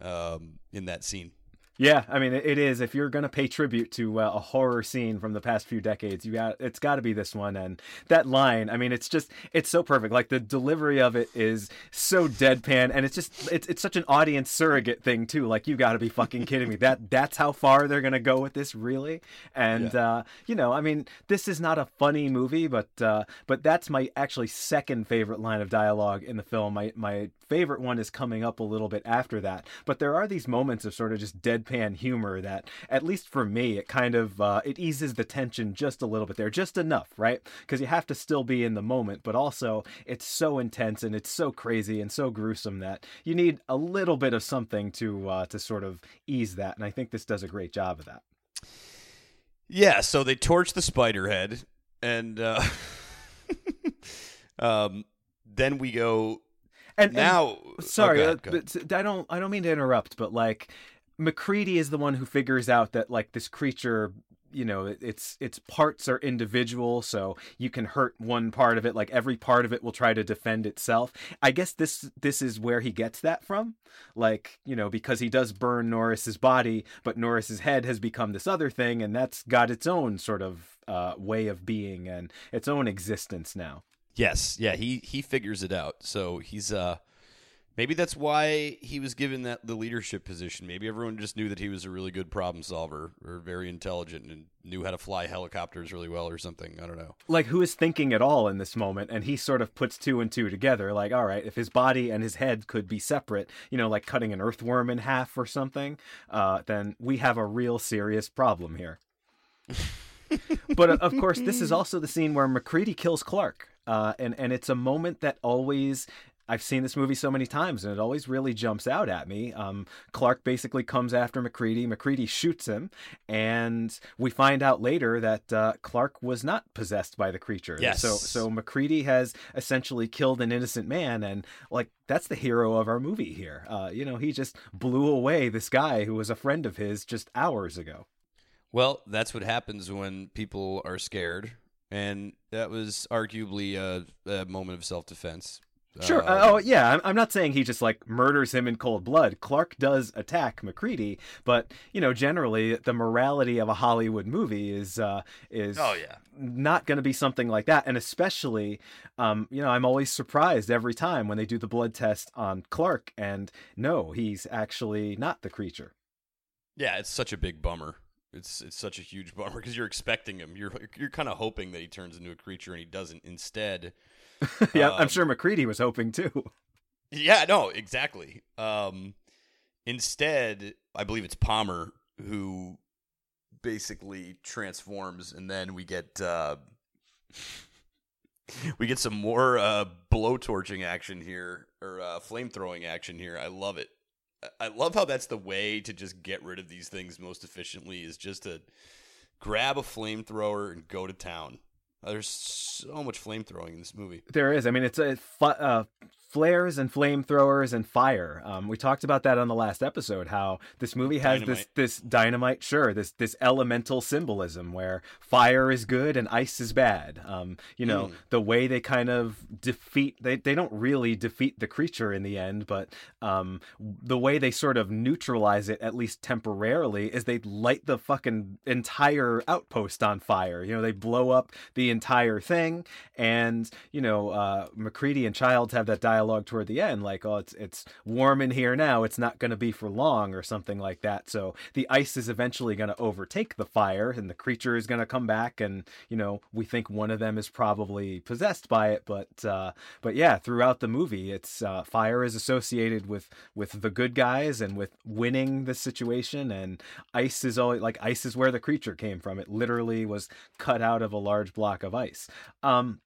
um, in that scene. Yeah, I mean it is. If you're gonna pay tribute to uh, a horror scene from the past few decades, you got it's got to be this one. And that line, I mean, it's just it's so perfect. Like the delivery of it is so deadpan, and it's just it's it's such an audience surrogate thing too. Like you got to be fucking kidding me. That that's how far they're gonna go with this, really. And uh, you know, I mean, this is not a funny movie, but uh, but that's my actually second favorite line of dialogue in the film. My my favorite one is coming up a little bit after that. But there are these moments of sort of just deadpan humor that, at least for me, it kind of uh, it eases the tension just a little bit there, just enough, right? Because you have to still be in the moment, but also it's so intense and it's so crazy and so gruesome that you need a little bit of something to uh, to sort of ease that. And I think this does a great job of that. Yeah, so they torch the spider head, and uh, um, then we go. And, and- now, sorry, oh, go ahead, go but I don't I don't mean to interrupt, but like MacReady is the one who figures out that like this creature you know its its parts are individual so you can hurt one part of it like every part of it will try to defend itself. I guess this this is where he gets that from like you know because he does burn norris's body but norris's head has become this other thing and that's got its own sort of uh, way of being and its own existence now Yes, yeah, he he figures it out. So he's uh maybe that's why he was given that the leadership position. Maybe everyone just knew that he was a really good problem solver or very intelligent and knew how to fly helicopters really well or something. I don't know. like who is thinking at all in this moment and he sort of puts two and two together like all right if his body and his head could be separate you know like cutting an earthworm in half or something uh, then we have a real serious problem here but uh, of course this is also the scene where macready kills clark uh, and and it's a moment that always I've seen this movie so many times, and it always really jumps out at me. Um, Clark basically comes after MacReady. MacReady shoots him, and we find out later that uh, Clark was not possessed by the creature. Yes. So, so MacReady has essentially killed an innocent man, and like that's the hero of our movie here. Uh, you know, he just blew away this guy who was a friend of his just hours ago. Well, that's what happens when people are scared, and that was arguably a, a moment of self defense. Sure. Uh, oh, yeah. I'm, I'm not saying he just like murders him in cold blood. Clark does attack MacReady, but you know, generally, the morality of a Hollywood movie is uh, is Oh, yeah. not going to be something like that. And especially, um, you know, I'm always surprised every time when they do the blood test on Clark, and no, he's actually not the creature. Yeah, it's such a big bummer. It's it's such a huge bummer because you're expecting him. You're you're kind of hoping that he turns into a creature and he doesn't. Instead, yeah, I'm Um, sure MacReady was hoping too. yeah, no, exactly. Um, instead, I believe it's Palmer who basically transforms, and then we get uh, we get some more uh, blowtorching action here or uh, flame throwing action here. I love it. I- love how that's the way to just get rid of these things most efficiently is just to grab a flamethrower and go to town. There's so much flamethrowing in this movie. There is. I mean, it's a fu- uh, flares and flamethrowers and fire. Um, we talked about that on the last episode. How this movie has this Dynamite. this dynamite, sure, this this elemental symbolism where fire is good and ice is bad. Um, you know, Mm. the way they kind of defeat they they don't really defeat the creature in the end, but um, the way they sort of neutralize it at least temporarily is they light the fucking entire outpost on fire. You know, they blow up the entire thing, and you know, uh, MacReady and Childs have that dialogue toward the end, like, "Oh, it's it's warm in here now. It's not going to be for long," or something like that. So the ice is eventually going to overtake the fire, and the creature is going to come back, and you know, we think one of them is probably possessed by it, but uh, but yeah, throughout the movie, it's uh, fire is associated with with the good guys and with winning the situation, and ice is always like ice is where the creature came from. It literally was cut out of a large block of ice. Um,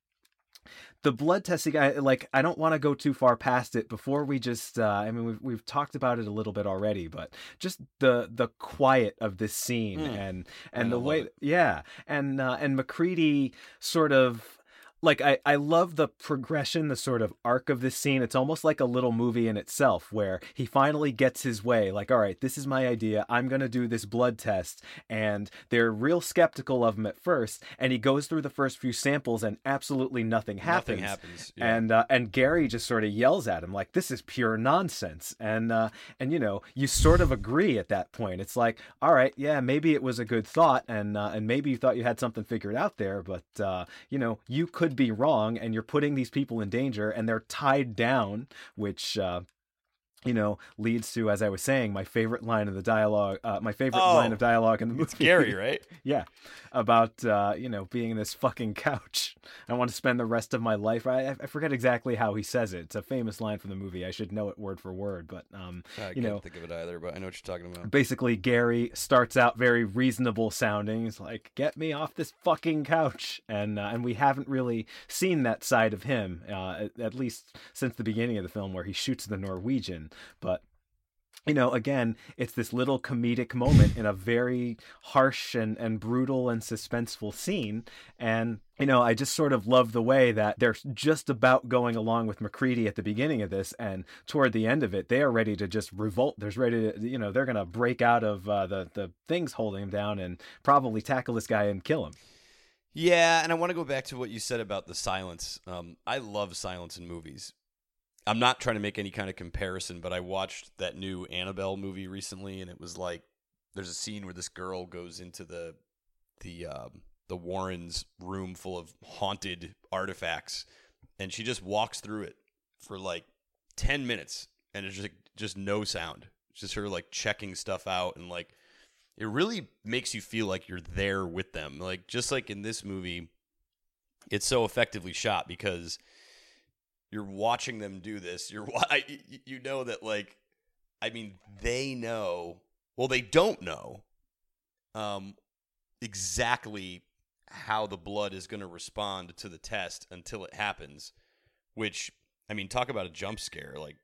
the blood testing, I like. I don't want to go too far past it before we just. Uh, I mean, we've we've talked about it a little bit already, but just the the quiet of this scene Mm. and I and the way, it. yeah, and uh, and MacReady sort of like I, I love the progression, the sort of arc of this scene. It's almost like a little movie in itself where he finally gets his way. Like, all right, this is my idea. I'm going to do this blood test. And they're real skeptical of him at first. And he goes through the first few samples and absolutely nothing happens. Nothing happens. Yeah. And uh, and Gary just sort of yells at him like, "This is pure nonsense." And uh, and you know, you sort of agree at that point. It's like, all right, yeah, maybe it was a good thought, and uh, and maybe you thought you had something figured out there, but uh, you know, you could be wrong, and you're putting these people in danger, and they're tied down, which. Uh, you know, leads to, as I was saying, my favorite line of the dialogue, uh, my favorite Oh, line of dialogue in the movie. it's Gary, right? Yeah, about uh, you know being in this fucking couch. I want to spend the rest of my life. I I forget exactly how he says it. It's a famous line from the movie. I should know it word for word, but um, I you can't know, think of it either, but I know what you're talking about. basically Gary starts out very reasonable sounding. He's like, "Get me off this fucking couch," and uh, and we haven't really seen that side of him, uh, at, at least since the beginning of the film, where he shoots the Norwegian. But you know, again, it's this little comedic moment in a very harsh and, and brutal and suspenseful scene. And, you know, I just sort of love the way that they're just about going along with MacReady at the beginning of this. And toward the end of it, they are ready to just revolt. There's ready to, you know, they're going to break out of uh, the, the things holding him down and probably tackle this guy and kill him. Yeah, and I want to go back to what you said about the silence. Um, I love silence in movies. I'm not trying to make any kind of comparison, but I watched that new Annabelle movie recently, and it was like there's a scene where this girl goes into the the um, the Warrens' room full of haunted artifacts, and she just walks through it for like ten minutes, and it's just just no sound. It's just her like checking stuff out and like it really makes you feel like you're there with them. Like just like in this movie, it's so effectively shot because you're watching them do this. You're you know that like I mean they know. Well, they don't know um exactly how the blood is going to respond to the test until it happens, which I mean talk about a jump scare like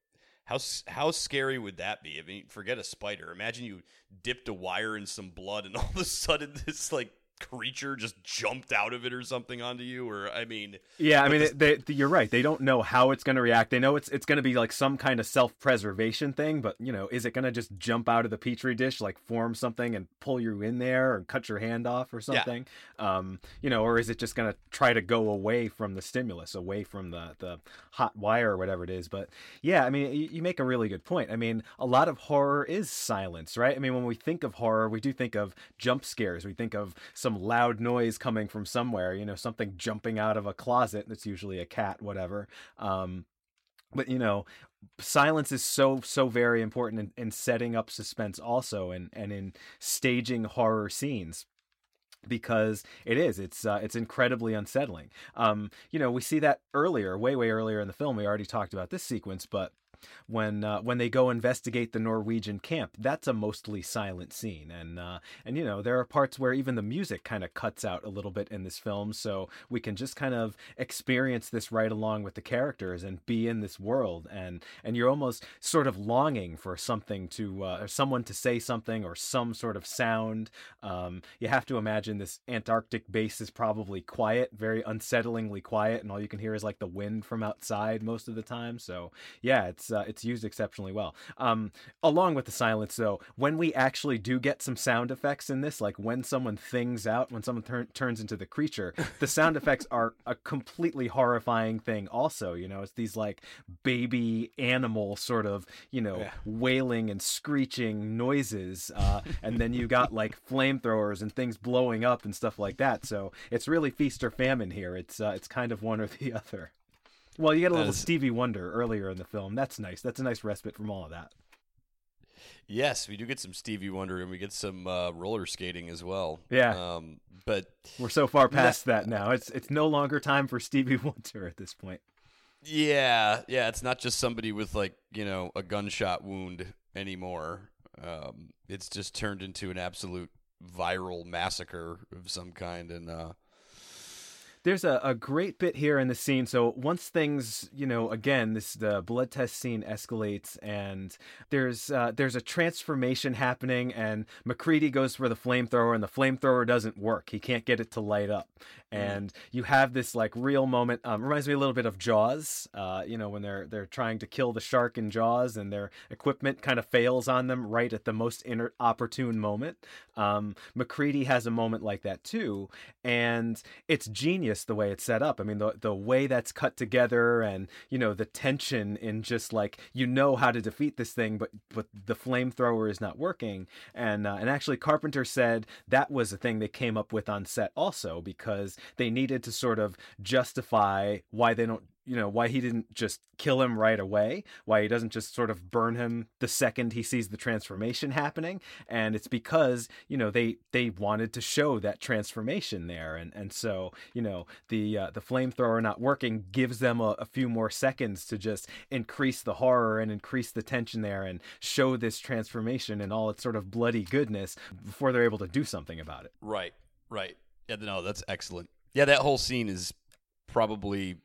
how how scary would that be? I mean, forget a spider. Imagine you dipped a wire in some blood, and all of a sudden, this like creature just jumped out of it or something onto you or i mean Yeah, I mean, this- they, they- you're right. They don't know how it's going to react. They know it's it's going to be like some kind of self-preservation thing, but you know, is it going to just jump out of the petri dish, like form something and pull you in there, and cut your hand off, or Yeah. something? Um, you know, or is it just going to try to go away from the stimulus, away from the the hot wire or whatever it is? But yeah, I mean, you, you make a really good point. I mean, a lot of horror is silence, right? I mean, when we think of horror, we do think of jump scares. We think of some loud noise coming from somewhere, you know, something jumping out of a closet. That's usually a cat, whatever. Um, but you know, silence is so so very important in, in setting up suspense, also, and and in staging horror scenes because it is it's uh, it's incredibly unsettling um you know we see that earlier way way earlier in the film we already talked about this sequence but when uh, when they go investigate the Norwegian camp that's a mostly silent scene. And uh, and you know there are parts where even the music kind of cuts out a little bit in this film so we can just kind of experience this right along with the characters and be in this world. And and you're almost sort of longing for something to uh, or someone to say something or some sort of sound. Um, you have to imagine this Antarctic base is probably quiet very unsettlingly quiet and all you can hear is like the wind from outside most of the time. So yeah it's uh, it's used exceptionally well. Um, along with the silence though when we actually do get some sound effects in this like when someone things out when someone turn, turns into the creature the sound effects are a completely horrifying thing also you know? It's these like baby animal sort of you know Yeah. wailing and screeching noises uh, and then you got like flamethrowers and things blowing up and stuff like that. So it's really feast or famine here. It's uh, it's kind of one or the other well you get a little is- stevie wonder earlier in the film. That's nice. That's a nice respite from all of that. Yes we do get some stevie wonder and we get some uh, roller skating as well. Yeah. um but we're so far past that now. It's it's no longer time for stevie wonder at this point. Yeah, yeah, it's not just somebody with like, you know, a gunshot wound anymore. Um, it's just turned into an absolute viral massacre of some kind and uh there's a, a great bit here in the scene. So once things, you know, again, this the blood test scene escalates, and there's uh, there's a transformation happening, and MacReady goes for the flamethrower, and the flamethrower doesn't work. He can't get it to light up, and you have this like real moment. Um, reminds me a little bit of Jaws. Uh, you know, when they're they're trying to kill the shark in Jaws, and their equipment kind of fails on them right at the most inner opportune moment. Um, MacReady has a moment like that too, and it's genius the way it's set up. I mean, the the way that's cut together, and you know the tension in just like you know how to defeat this thing, but but the flamethrower is not working. And uh, and actually, Carpenter said that was a thing they came up with on set also because they needed to sort of justify why they don't you know why he didn't just kill him right away why he doesn't just sort of burn him the second he sees the transformation happening. And it's because you know they they wanted to show that transformation there. And and so you know the uh, the flamethrower not working gives them a, a few more seconds to just increase the horror and increase the tension there and show this transformation and all its sort of bloody goodness before they're able to do something about it. Right, right. Yeah, no, that's excellent. Yeah, that whole scene is probably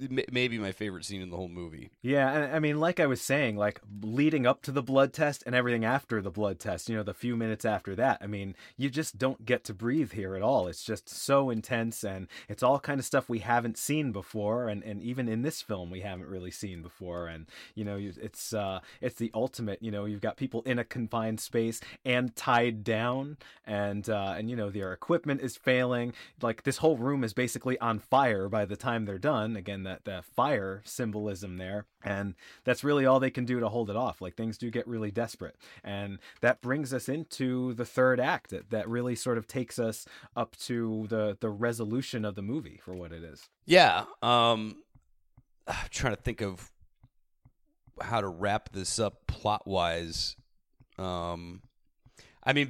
maybe my favorite scene in the whole movie. Yeah, I mean, like I was saying, like leading up to the blood test and everything after the blood test, you know, the few minutes after that, I mean, you just don't get to breathe here at all. It's just so intense, and it's all kind of stuff we haven't seen before, and, and even in this film, we haven't really seen before. And you know, it's uh, it's the ultimate. You know, you've got people in a confined space and tied down, and uh, and you know, their equipment is failing. Like this whole room is basically on fire by the time they're done. Again, that the fire symbolism there, and that's really all they can do to hold it off. Like things do get really desperate, and that brings us into the third act. That that really sort of takes us up to the the resolution of the movie for what it is. Yeah, um, I'm trying to think of how to wrap this up plot wise. Um, I mean,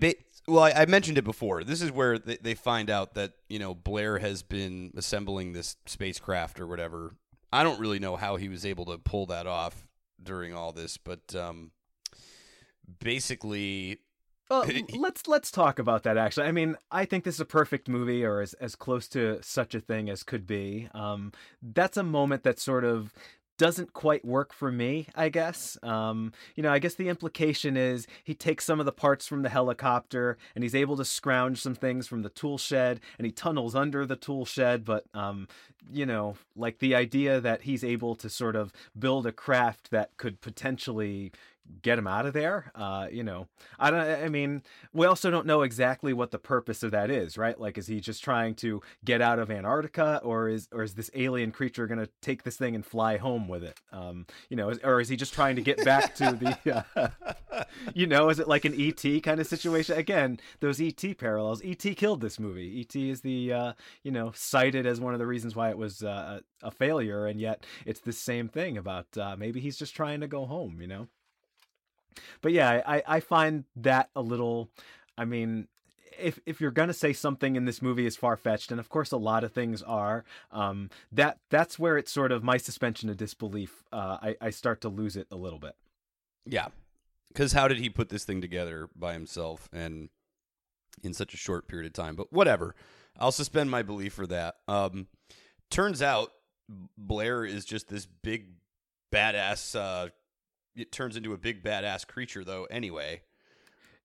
well, I, I mentioned it before. This is where they, they find out that you know Blair has been assembling this spacecraft or whatever. I don't really know how he was able to pull that off during all this, but um, basically, Well, let's let's talk about that. Actually, I mean, I think this is a perfect movie, or as as close to such a thing as could be. Um, that's a moment that sort of doesn't quite work for me, I guess. Um, you know, I guess the implication is he takes some of the parts from the helicopter and he's able to scrounge some things from the tool shed and he tunnels under the tool shed. But, um, you know, like the idea that he's able to sort of build a craft that could potentially get him out of there. Uh, you know, I don't. I mean, we also don't know exactly what the purpose of that is, right? Like, is he just trying to get out of Antarctica, or is or is this alien creature going to take this thing and fly home with it? Um, you know, is, or is he just trying to get back to the? Uh, you know, is it like an ET kind of situation? Again, those ET parallels. ET killed this movie. ET is the uh, you know cited as one of the reasons why it was uh, a failure, and yet it's the same thing about uh, maybe he's just trying to go home. You know but yeah, I, I find that a little. I mean, if if you're gonna say something in this movie is far fetched, and of course a lot of things are, um, that that's where it's sort of my suspension of disbelief. Uh, I I start to lose it a little bit. Yeah, because how did he put this thing together by himself and in such a short period of time? But whatever, I'll suspend my belief for that. Um, turns out Blair is just this big badass uh, it turns into a big badass creature though anyway.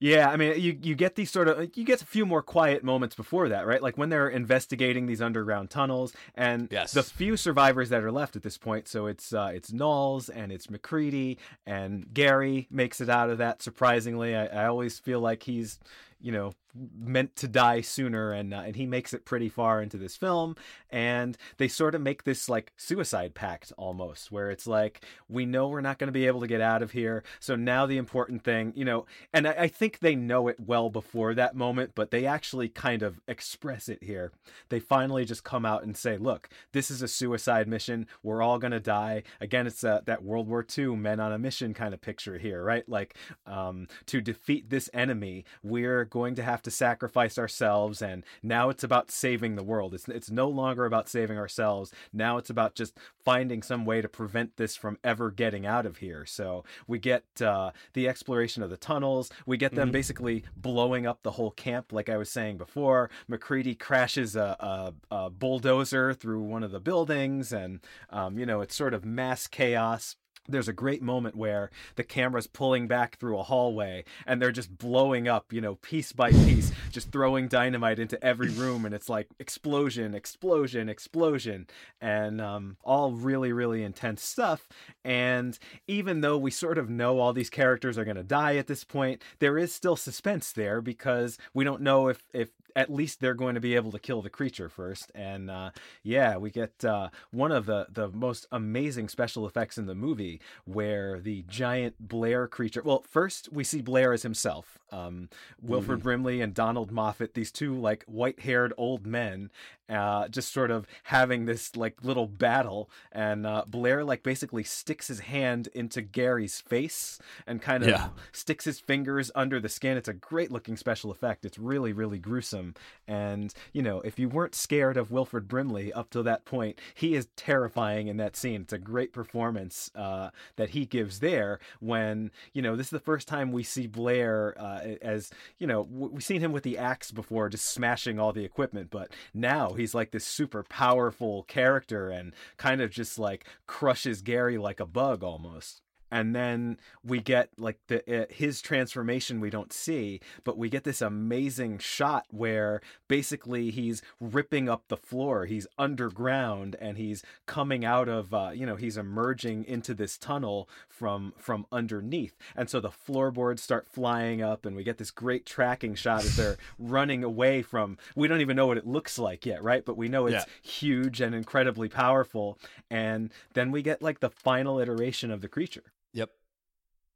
Yeah, I mean, you you get these sort of you get a few more quiet moments before that, right? Like when they're investigating these underground tunnels, and yes. the few survivors that are left at this point. So it's uh, it's Nauls and it's MacReady and Gary makes it out of that. Surprisingly, I, I always feel like he's you know meant to die sooner and uh, and he makes it pretty far into this film and they sort of make this like suicide pact almost where it's like we know we're not going to be able to get out of here so now the important thing you know and I, I think they know it well before that moment but they actually kind of express it here. They finally just come out and say look this is a suicide mission. We're all going to die. Again it's uh, that World War II men on a mission kind of picture here right? Like um, to defeat this enemy we're going to have to sacrifice ourselves and now it's about saving the world. It's it's no longer about saving ourselves. Now it's about just finding some way to prevent this from ever getting out of here. So we get uh, the exploration of the tunnels. We get them mm-hmm. basically blowing up the whole camp like i was saying before. MacReady crashes a, a, a bulldozer through one of the buildings and um, you know it's sort of mass chaos there's a great moment where the camera's pulling back through a hallway and they're just blowing up, you know, piece by piece, just throwing dynamite into every room. And it's like explosion, explosion, explosion, and um, all really, really intense stuff. And even though we sort of know all these characters are going to die at this point, there is still suspense there because we don't know if, if at least they're going to be able to kill the creature first. And uh, yeah, we get uh, one of the the most amazing special effects in the movie where the giant Blair creature. Well, first we see Blair as himself, um, Wilford mm-hmm. Brimley and Donald Moffat, these two like white haired old men, uh, just sort of having this like little battle. And uh, Blair like basically sticks his hand into Gary's face and kind of yeah. sticks his fingers under the skin. It's a great looking special effect. It's really really gruesome. And you know if you weren't scared of Wilford Brimley up to that point, he is terrifying in that scene. It's a great performance uh, that he gives there. When you know this is the first time we see Blair uh, as you know we've seen him with the axe before, just smashing all the equipment, but now he's like this super powerful character and kind of just like crushes Gary like a bug almost and then we get like the uh, his transformation we don't see but we get this amazing shot where basically he's ripping up the floor he's underground and he's coming out of uh, you know he's emerging into this tunnel from from underneath and so the floorboards start flying up and we get this great tracking shot as they're running away from we don't even know what it looks like yet right but we know it's yeah. huge and incredibly powerful and then we get like the final iteration of the creature.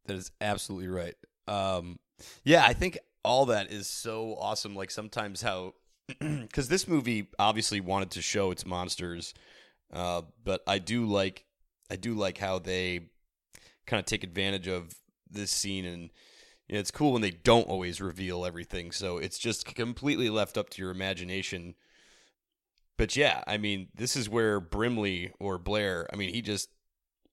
That is absolutely right. Um, yeah, I think all that is so awesome. Like sometimes how, because this movie obviously wanted to show its monsters, uh, but I do like, I do like how they kind of take advantage of this scene and. It's cool when they don't always reveal everything, so it's just completely left up to your imagination. But yeah, I mean, this is where Brimley or Blair, I mean, he just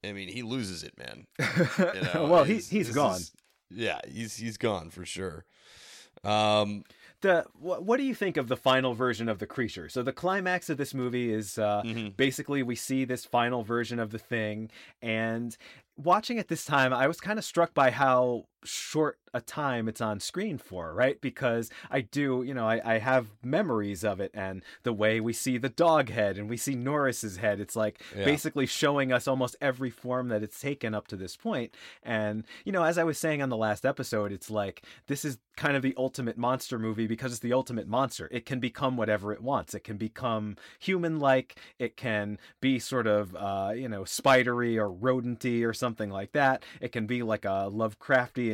I mean, he loses it, man. You know, well, he's he's gone. Is, yeah, he's he's gone for sure. Um, the what, what do you think of the final version of the creature? So the climax of this movie is uh, Mm-hmm. basically we see this final version of the thing, and watching it this time, I was kind of struck by how short a time it's on screen for, right? Because I do, you know, I, I have memories of it and the way we see the dog head and we see Norris's head. It's like Yeah. basically showing us almost every form that it's taken up to this point. And, you know, as I was saying on the last episode, it's like this is kind of the ultimate monster movie because it's the ultimate monster. It can become whatever it wants. It can become human like, it can be sort of, uh, you know, spidery or rodenty or something like that. It can be like a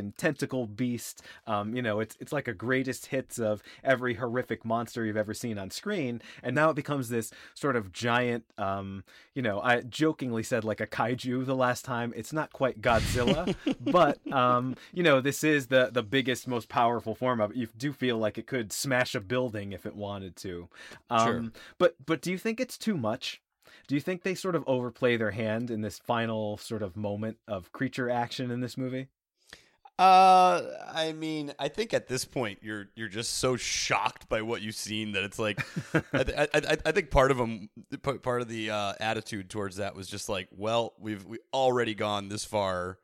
Lovecraftian tentacle beast. Um, you know, it's it's like a greatest hits of every horrific monster you've ever seen on screen. And now it becomes this sort of giant, um, you know, I jokingly said like a kaiju the last time. It's not quite Godzilla, but um, you know, this is the the biggest, most powerful form of it. You do feel like it could smash a building if it wanted to. Um, Sure. But but do you think it's too much? Do you think they sort of overplay their hand in this final sort of moment of creature action in this movie? Uh, I mean, I think at this point you're you're just so shocked by what you've seen that it's like, I, th- I, I, I think part of them, part of the uh, attitude towards that was just like, well, we've we already gone this far,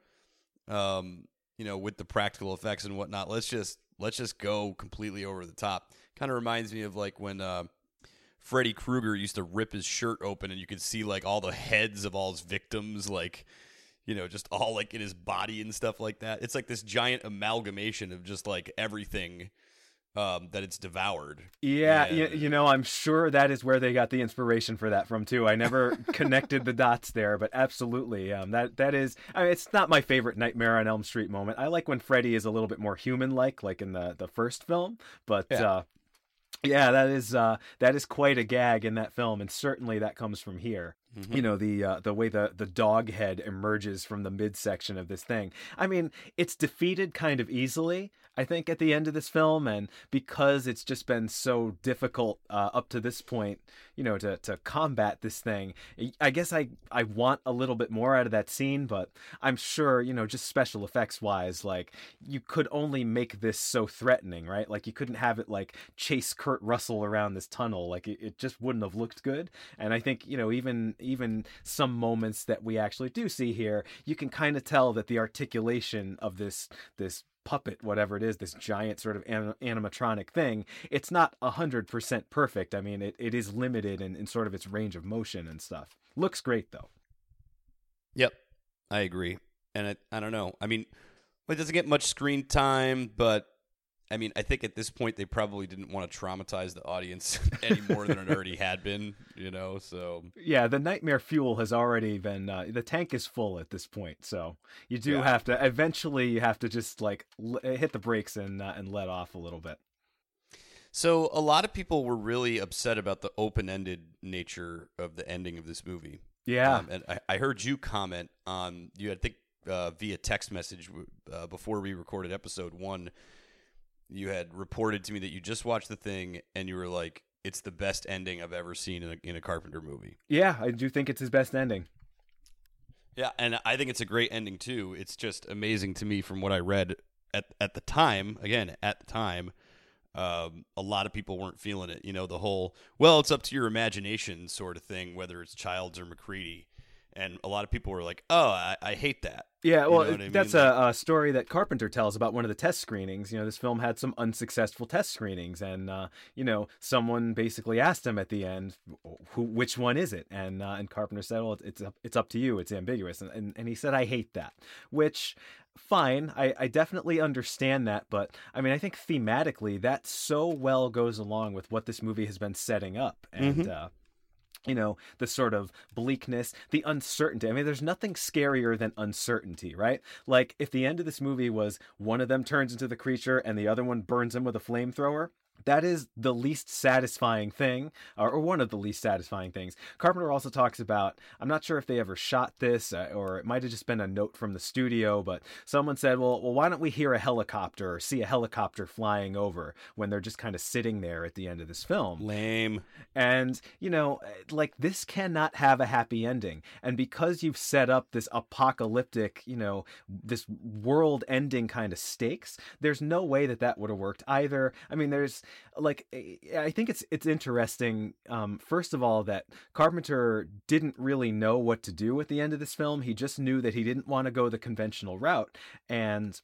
um, you know, with the practical effects and whatnot. Let's just let's just go completely over the top. Kind of reminds me of like when uh, Freddy Krueger used to rip his shirt open and you could see like all the heads of all his victims, like you know, just all like in his body and stuff like that. It's like this giant amalgamation of just like everything um, that it's devoured. Yeah, And- you, you know, I'm sure that is where they got the inspiration for that from too. I never connected the dots there, but absolutely, um, that that is. I mean, it's not my favorite Nightmare on Elm Street moment. I like when Freddy is a little bit more human-like, like in the the first film. But Yeah. uh, yeah, that is uh, that is quite a gag in that film, and certainly that comes from here. You know the uh, the way the the dog head emerges from the midsection of this thing. I mean, it's defeated kind of easily. I think at the end of this film, and because it's just been so difficult uh, up to this point, you know, to to combat this thing. I guess I I want a little bit more out of that scene, but I'm sure you know, just special effects wise, like you could only make this so threatening, right? Like you couldn't have it like chase Kurt Russell around this tunnel, like it, it just wouldn't have looked good. And I think you know, even even some moments that we actually do see here, you can kind of tell that the articulation of this this puppet, whatever it is, this giant sort of anim- animatronic thing, it's not a hundred percent perfect. I mean, it, it is limited in, in sort of its range of motion and stuff. Looks great though. Yep, I agree. And it, I don't know. I mean, it doesn't get much screen time, but I mean, I think at this point they probably didn't want to traumatize the audience any more than it already had been, you know. So Yeah, the nightmare fuel has already been uh, the tank is full at this point, so you do Yeah. have to eventually you have to just like l- hit the brakes and uh, and let off a little bit. So a lot of people were really upset about the open-ended nature of the ending of this movie. Yeah. Um, and I, I heard you comment on you I think uh, via text message uh, before we recorded episode one. You had reported to me that you just watched the thing and you were like, "It's the best ending I've ever seen in a, in a Carpenter movie." Yeah, I do think it's his best ending. Yeah, and I think it's a great ending too. It's just amazing to me from what I read at at the time. Again, at the time, um, a lot of people weren't feeling it. You know, the whole "well, it's up to your imagination" sort of thing, whether it's Childs or MacReady. And a lot of people were like, "Oh, I, I hate that." Yeah, You well, know what I that's mean? a, a story that Carpenter tells about one of the test screenings. You know, this film had some unsuccessful test screenings, and uh, you know, someone basically asked him at the end, "Who, which one is it?" And uh, and Carpenter said, "Well, it's up, it's up to you. It's ambiguous." And, and and he said, "I hate that," which. Fine, I, I definitely understand that, but I mean, I think thematically that so well goes along with what this movie has been setting up, and uh, you know, the sort of bleakness, the uncertainty. I mean, there's nothing scarier than uncertainty, right? Like, if the end of this movie was one of them turns into the creature and the other one burns him with a flamethrower, that is the least satisfying thing, or, or one of the least satisfying things. Carpenter also talks about, I'm not sure if they ever shot this, uh, or it might have just been a note from the studio, but someone said, well, well, why don't we hear a helicopter or see a helicopter flying over when they're just kind of sitting there at the end of this film? Lame. And, you know, like this cannot have a happy ending. And because you've set up this apocalyptic, you know, this world ending kind of stakes, there's no way that that would have worked either. I mean, there's like I think it's it's interesting. Um, first of all, that Carpenter didn't really know what to do at the end of this film. He just knew that he didn't want to go the conventional route, and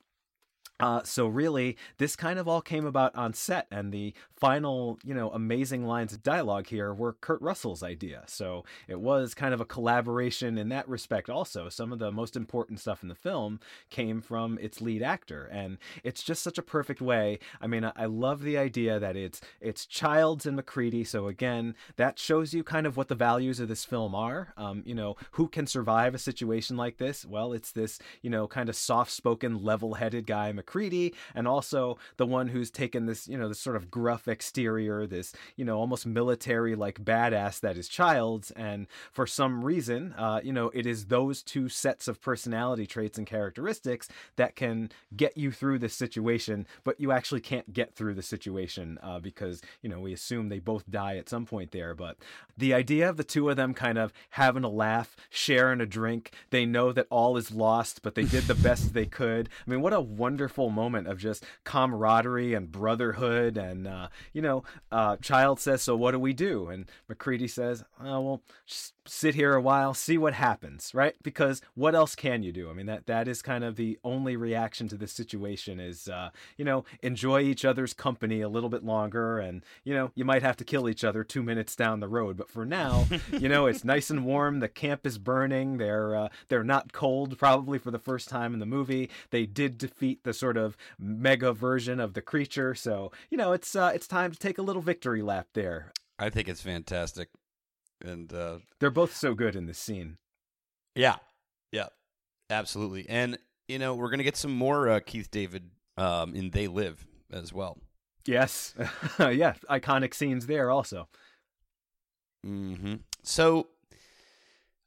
uh, so really, this kind of all came about on set, and the final, you know, amazing lines of dialogue here were Kurt Russell's idea. So it was kind of a collaboration in that respect. Also, some of the most important stuff in the film came from its lead actor, and it's just such a perfect way. I mean, I, love the idea that it's it's Childs and MacReady. So again, that shows you kind of what the values of this film are. Um, you know, who can survive a situation like this? Well, it's this, you know, kind of soft-spoken, level-headed guy. MacReady, and also the one who's taken this, you know, this sort of gruff exterior, this, you know, almost military like badass that is Childs. And for some reason, uh, you know, it is those two sets of personality traits and characteristics that can get you through this situation, but you actually can't get through the situation uh, because, you know, we assume they both die at some point there. But the idea of the two of them kind of having a laugh, sharing a drink, they know that all is lost, but they did the best they could. I mean, what a wonderful wonderful moment of just camaraderie and brotherhood. And, uh, you know, uh, Child says, So what do we do? And MacReady says, Oh, well, just sit here a while, see what happens, right? Because what else can you do? I mean, that that is kind of the only reaction to this situation is, uh, you know, enjoy each other's company a little bit longer, and you know, you might have to kill each other two minutes down the road, but for now, you know, it's nice and warm. The camp is burning. They're uh, they're not cold, probably for the first time in the movie. They did defeat the sort of mega version of the creature, so you know, it's uh, it's time to take a little victory lap there. I think it's fantastic and uh, they're both so good in this scene. Yeah, yeah, absolutely. And you know, we're gonna get some more uh, Keith David um, in They Live as well. Yes, yeah, iconic scenes there also. hmm So,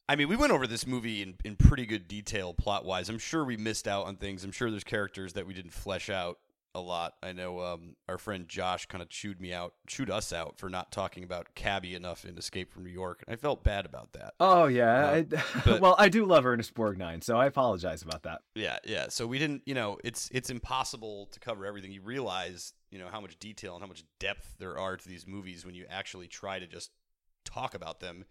I mean, we went over this movie in, in pretty good detail plot wise. I'm sure we missed out on things. I'm sure there's characters that we didn't flesh out a lot. I know um, our friend Josh kind of chewed me out, chewed us out for not talking about Cabbie enough in Escape from New York, and I felt bad about that. Oh yeah, uh, I, but, well I do love Ernest Borgnine, so I apologize about that. Yeah, yeah. So we didn't, you know, it's it's impossible to cover everything. You realize, you know, how much detail and how much depth there are to these movies when you actually try to just talk about them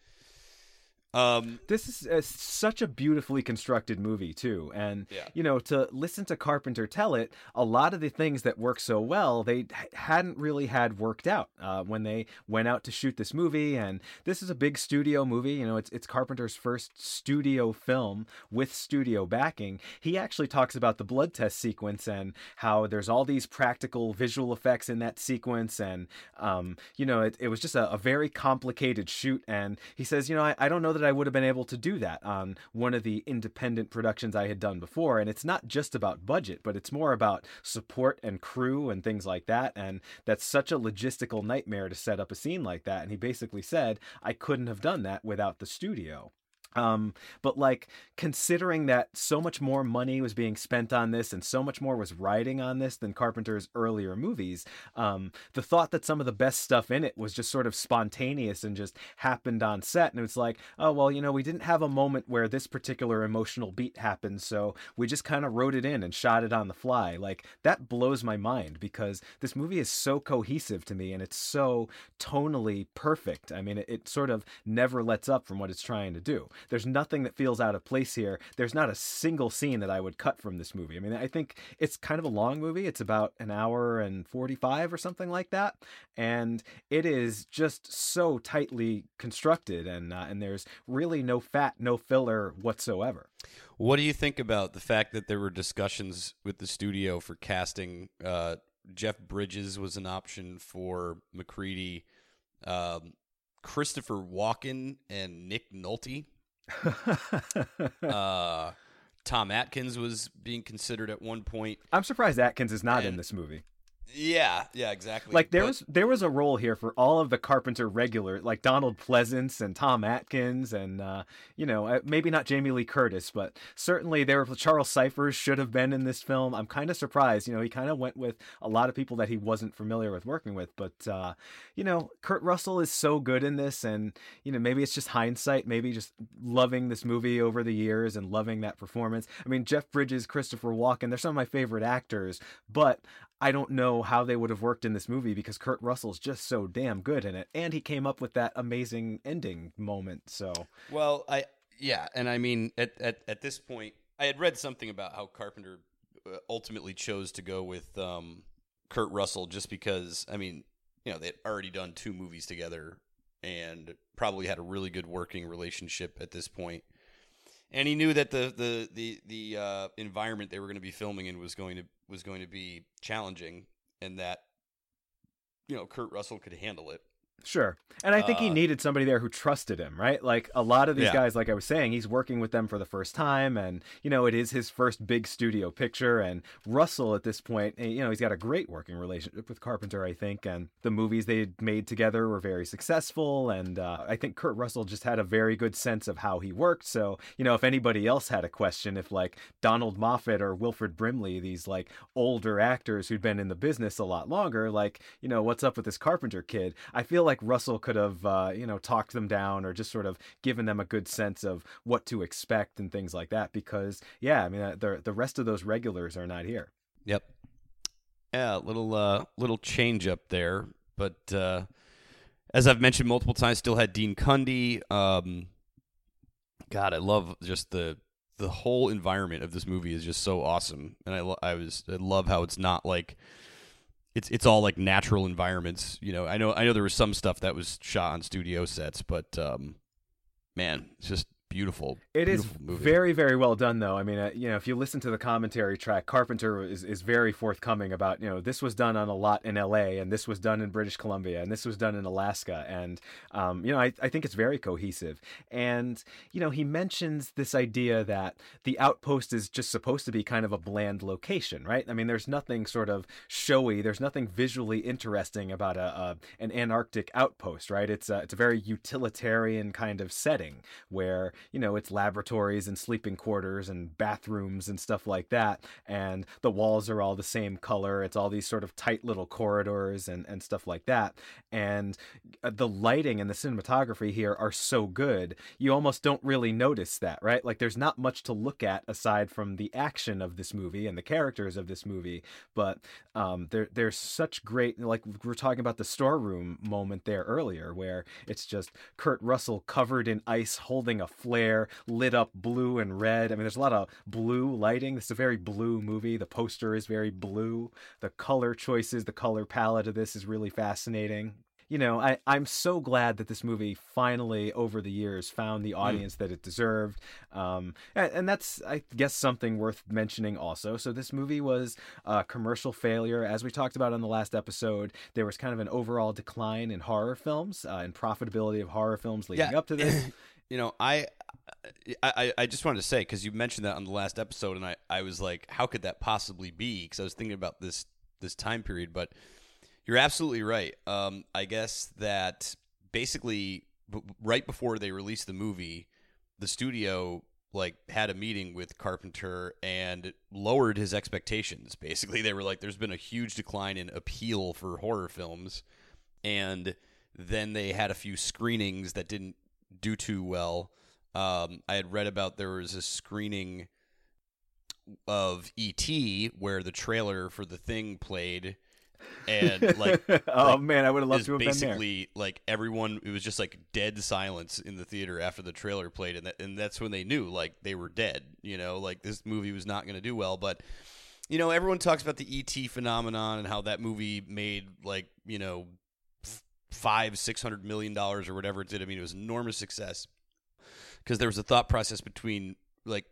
um, this is uh, such a beautifully constructed movie too, and yeah. you know to listen to Carpenter tell it, a lot of the things that work so well they hadn't really had worked out uh, when they went out to shoot this movie. And this is a big studio movie. You know, it's it's Carpenter's first studio film with studio backing. He actually talks about the blood test sequence and how there's all these practical visual effects in that sequence, and um, you know, it, it was just a, a, very complicated shoot. And he says, you know, I, I don't know that I would have been able to do that on one of the independent productions I had done before. And it's not just about budget, but it's more about support and crew and things like that. And that's such a logistical nightmare to set up a scene like that. And he basically said, I couldn't have done that without the studio. Um, but like considering that so much more money was being spent on this and so much more was riding on this than Carpenter's earlier movies, um, the thought that some of the best stuff in it was just sort of spontaneous and just happened on set. And it's like, oh, well, you know, we didn't have a moment where this particular emotional beat happened. So we just kind of wrote it in and shot it on the fly. Like that blows my mind because this movie is so cohesive to me and it's so tonally perfect. I mean, it, it sort of never lets up from what it's trying to do. There's nothing that feels out of place here. There's not a single scene that I would cut from this movie. I mean, I think it's kind of a long movie. It's about an hour and 45 or something like that. And it is just so tightly constructed and uh, and there's really no fat, no filler whatsoever. What do you think about the fact that there were discussions with the studio for casting uh, Jeff Bridges was an option for MacReady. Um, Christopher Walken and Nick Nolte uh, Tom Atkins was being considered at one point. I'm surprised Atkins is not and, in this movie. Yeah, yeah, exactly. Like there but, was there was a role here for all of the Carpenter regular, like Donald Pleasence and Tom Atkins, and uh, you know uh, maybe not Jamie Lee Curtis, but certainly there were Charles Cyphers should have been in this film. I'm kind of surprised. You know, he kind of went with a lot of people that he wasn't familiar with working with, but uh, you know, Kurt Russell is so good in this, and you know maybe it's just hindsight, maybe just loving this movie over the years and loving that performance. I mean, Jeff Bridges, Christopher Walken, they're some of my favorite actors, but I don't know how they would have worked in this movie because Kurt Russell's just so damn good in it, and he came up with that amazing ending moment. So Well, I yeah, and I mean at at at this point, I had read something about how Carpenter uh, ultimately chose to go with um, Kurt Russell just because I mean, you know, they had already done two movies together and probably had a really good working relationship at this point. And he knew that the the the the uh, environment they were going to be filming in was going to was going to be challenging, and that you know Kurt Russell could handle it. Sure. And I think he Uh, needed somebody there who trusted him, right? Like a lot of these Yeah. guys, like I was saying, he's working with them for the first time. And, you know, it is his first big studio picture. And Russell, at this point, eh, you know, he's got a great working relationship with Carpenter, I think. And the movies they made together were very successful. And uh, I think Kurt Russell just had a very good sense of how he worked. So, you know, if anybody else had a question, if like Donald Moffat or Wilford Brimley, these like older actors who'd been in the business a lot longer, like, you know, what's up with this Carpenter kid? I feel like Russell could have, uh, you know, talked them down or just sort of given them a good sense of what to expect and things like that. Because, yeah, I mean, uh, the the rest of those regulars are not here. Yep. Yeah, little uh little change up there, but uh as I've mentioned multiple times, still had Dean Cundey. Um God, I love just the the whole environment of this movie is just so awesome, and I lo- I was I love how it's not like it's it's all like natural environments. You know, I know I know there was some stuff that was shot on studio sets, but um man, it's just beautiful. It is beautiful movie. very, very well done, though. I mean, uh, you know, if you listen to the commentary track, Carpenter is, is very forthcoming about, you know, this was done on a lot in L.A. and this was done in British Columbia and this was done in Alaska, and um, you know, I, I think it's very cohesive. And you know, he mentions this idea that the outpost is just supposed to be kind of a bland location, right? I mean, there's nothing sort of showy, there's nothing visually interesting about a, a an Antarctic outpost, right? It's a, it's a very utilitarian kind of setting where you know it's laboratories and sleeping quarters and bathrooms and stuff like that and the walls are all the same color it's all these sort of tight little corridors and and stuff like that and uh, the lighting and the cinematography here are so good you almost don't really notice that right? Like there's not much to look at aside from the action of this movie and the characters of this movie but um there there's such great like we we're talking about the storeroom moment there earlier where it's just Kurt Russell covered in ice holding a flare lit up blue and red. I mean there's a lot of blue lighting. This is a very blue movie. The poster is very blue. The color choices, the color palette of this is really fascinating. You know, I, I'm so glad that this movie finally, over the years, found the audience that it deserved. Um, and, and that's, I guess, something worth mentioning also. So, this movie was a commercial failure. As we talked about on the last episode, there was kind of an overall decline in horror films uh, and profitability of horror films leading Yeah. up to this. you know, I, I, I just wanted to say because you mentioned that on the last episode, and I, I was like, how could that possibly be? Because I was thinking about this this time period, but you're absolutely right. Um, I guess that basically b- right before they released the movie, the studio like had a meeting with Carpenter and lowered his expectations. Basically, they were like, "There's been a huge decline in appeal for horror films," and then they had a few screenings that didn't do too well. Um, I had read about there was a screening of ET where the trailer for the thing played, and like, oh like, man, I would have loved to have been there. basically like everyone. It was just like dead silence in the theater after the trailer played, and that, and that's when they knew like they were dead. You know, like this movie was not going to do well, but. You know, everyone talks about the ET phenomenon and how that movie made like you know f- five, six hundred million dollars or whatever it did. I mean, it was enormous success because there was a thought process between like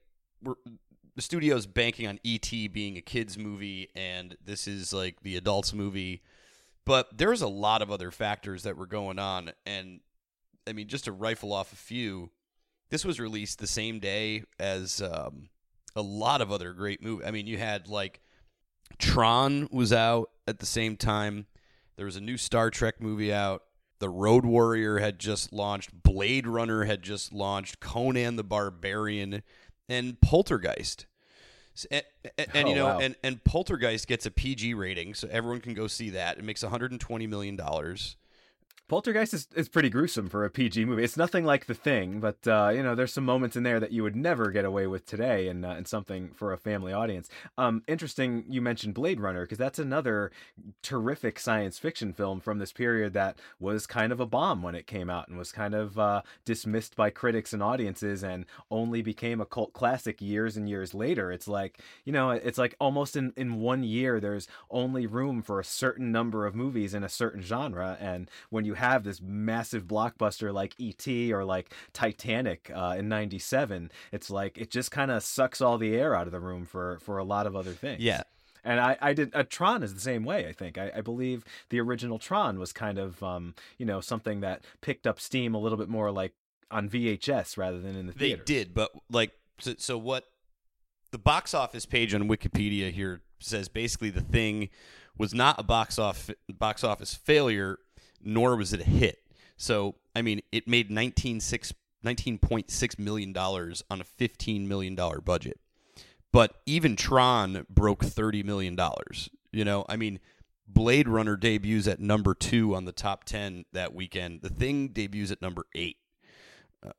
the studio's banking on ET being a kids movie and this is like the adults movie, but there's a lot of other factors that were going on, and I mean, just to rifle off a few, this was released the same day as um, a lot of other great movies. I mean, you had like Tron was out at the same time. There was a new Star Trek movie out. The Road Warrior had just launched. Blade Runner had just launched. Conan the Barbarian and Poltergeist. And, and, and, you Oh, know, wow. and, and Poltergeist gets a PG rating, so everyone can go see that. It makes 120 million dollars. Poltergeist is, is pretty gruesome for a PG movie. It's nothing like The Thing, but uh, you know, there's some moments in there that you would never get away with today, and uh, and something for a family audience. Um, interesting, you mentioned Blade Runner because that's another terrific science fiction film from this period that was kind of a bomb when it came out and was kind of uh, dismissed by critics and audiences, and only became a cult classic years and years later. It's like you know, it's like almost in in one year there's only room for a certain number of movies in a certain genre, and when you have this massive blockbuster like E.T. or like Titanic uh, in '97, it's like it just kind of sucks all the air out of the room for for a lot of other things. Yeah. And I, I did uh, Tron is the same way. I think I, I believe the original Tron was kind of um, you know something that picked up steam a little bit more like on VHS rather than in the They theater. They did, but like, so, so what? The box office page on Wikipedia here says basically the thing was not a box off box office failure, nor was it a hit. So I mean, it made 19.6 $19.6 million on a $15 million budget. But even Tron broke 30 million. dollars. You know, I mean, Blade Runner debuts at number two on the top 10 that weekend. The Thing debuts at number eight.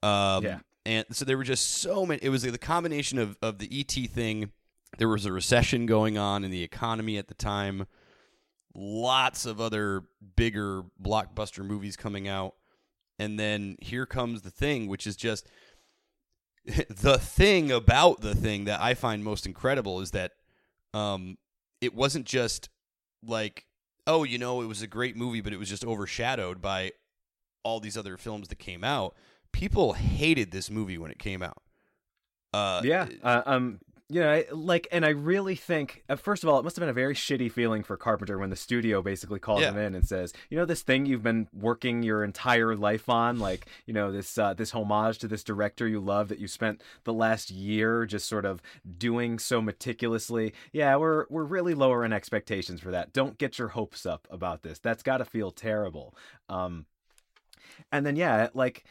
Um, Yeah. And so there were just so many. It was the combination of, of the ET thing. There was a recession going on in the economy at the time. Lots of other bigger blockbuster movies coming out. And then here comes the thing, which is just the thing about the thing that I find most incredible is that um, it wasn't just like, oh, you know, it was a great movie, but it was just overshadowed by all these other films that came out. People hated this movie when it came out. Uh, yeah uh, um you know I- like and i really think uh, first of all it must have been a very shitty feeling for carpenter when the studio basically calls Yeah. him in and says you know this thing you've been working your entire life on like you know this uh, this homage to this director you love that you spent the last year just sort of doing so meticulously? Yeah we're we're really lowering expectations for that. Don't get your hopes up about this. That's got to feel terrible. Um and then yeah like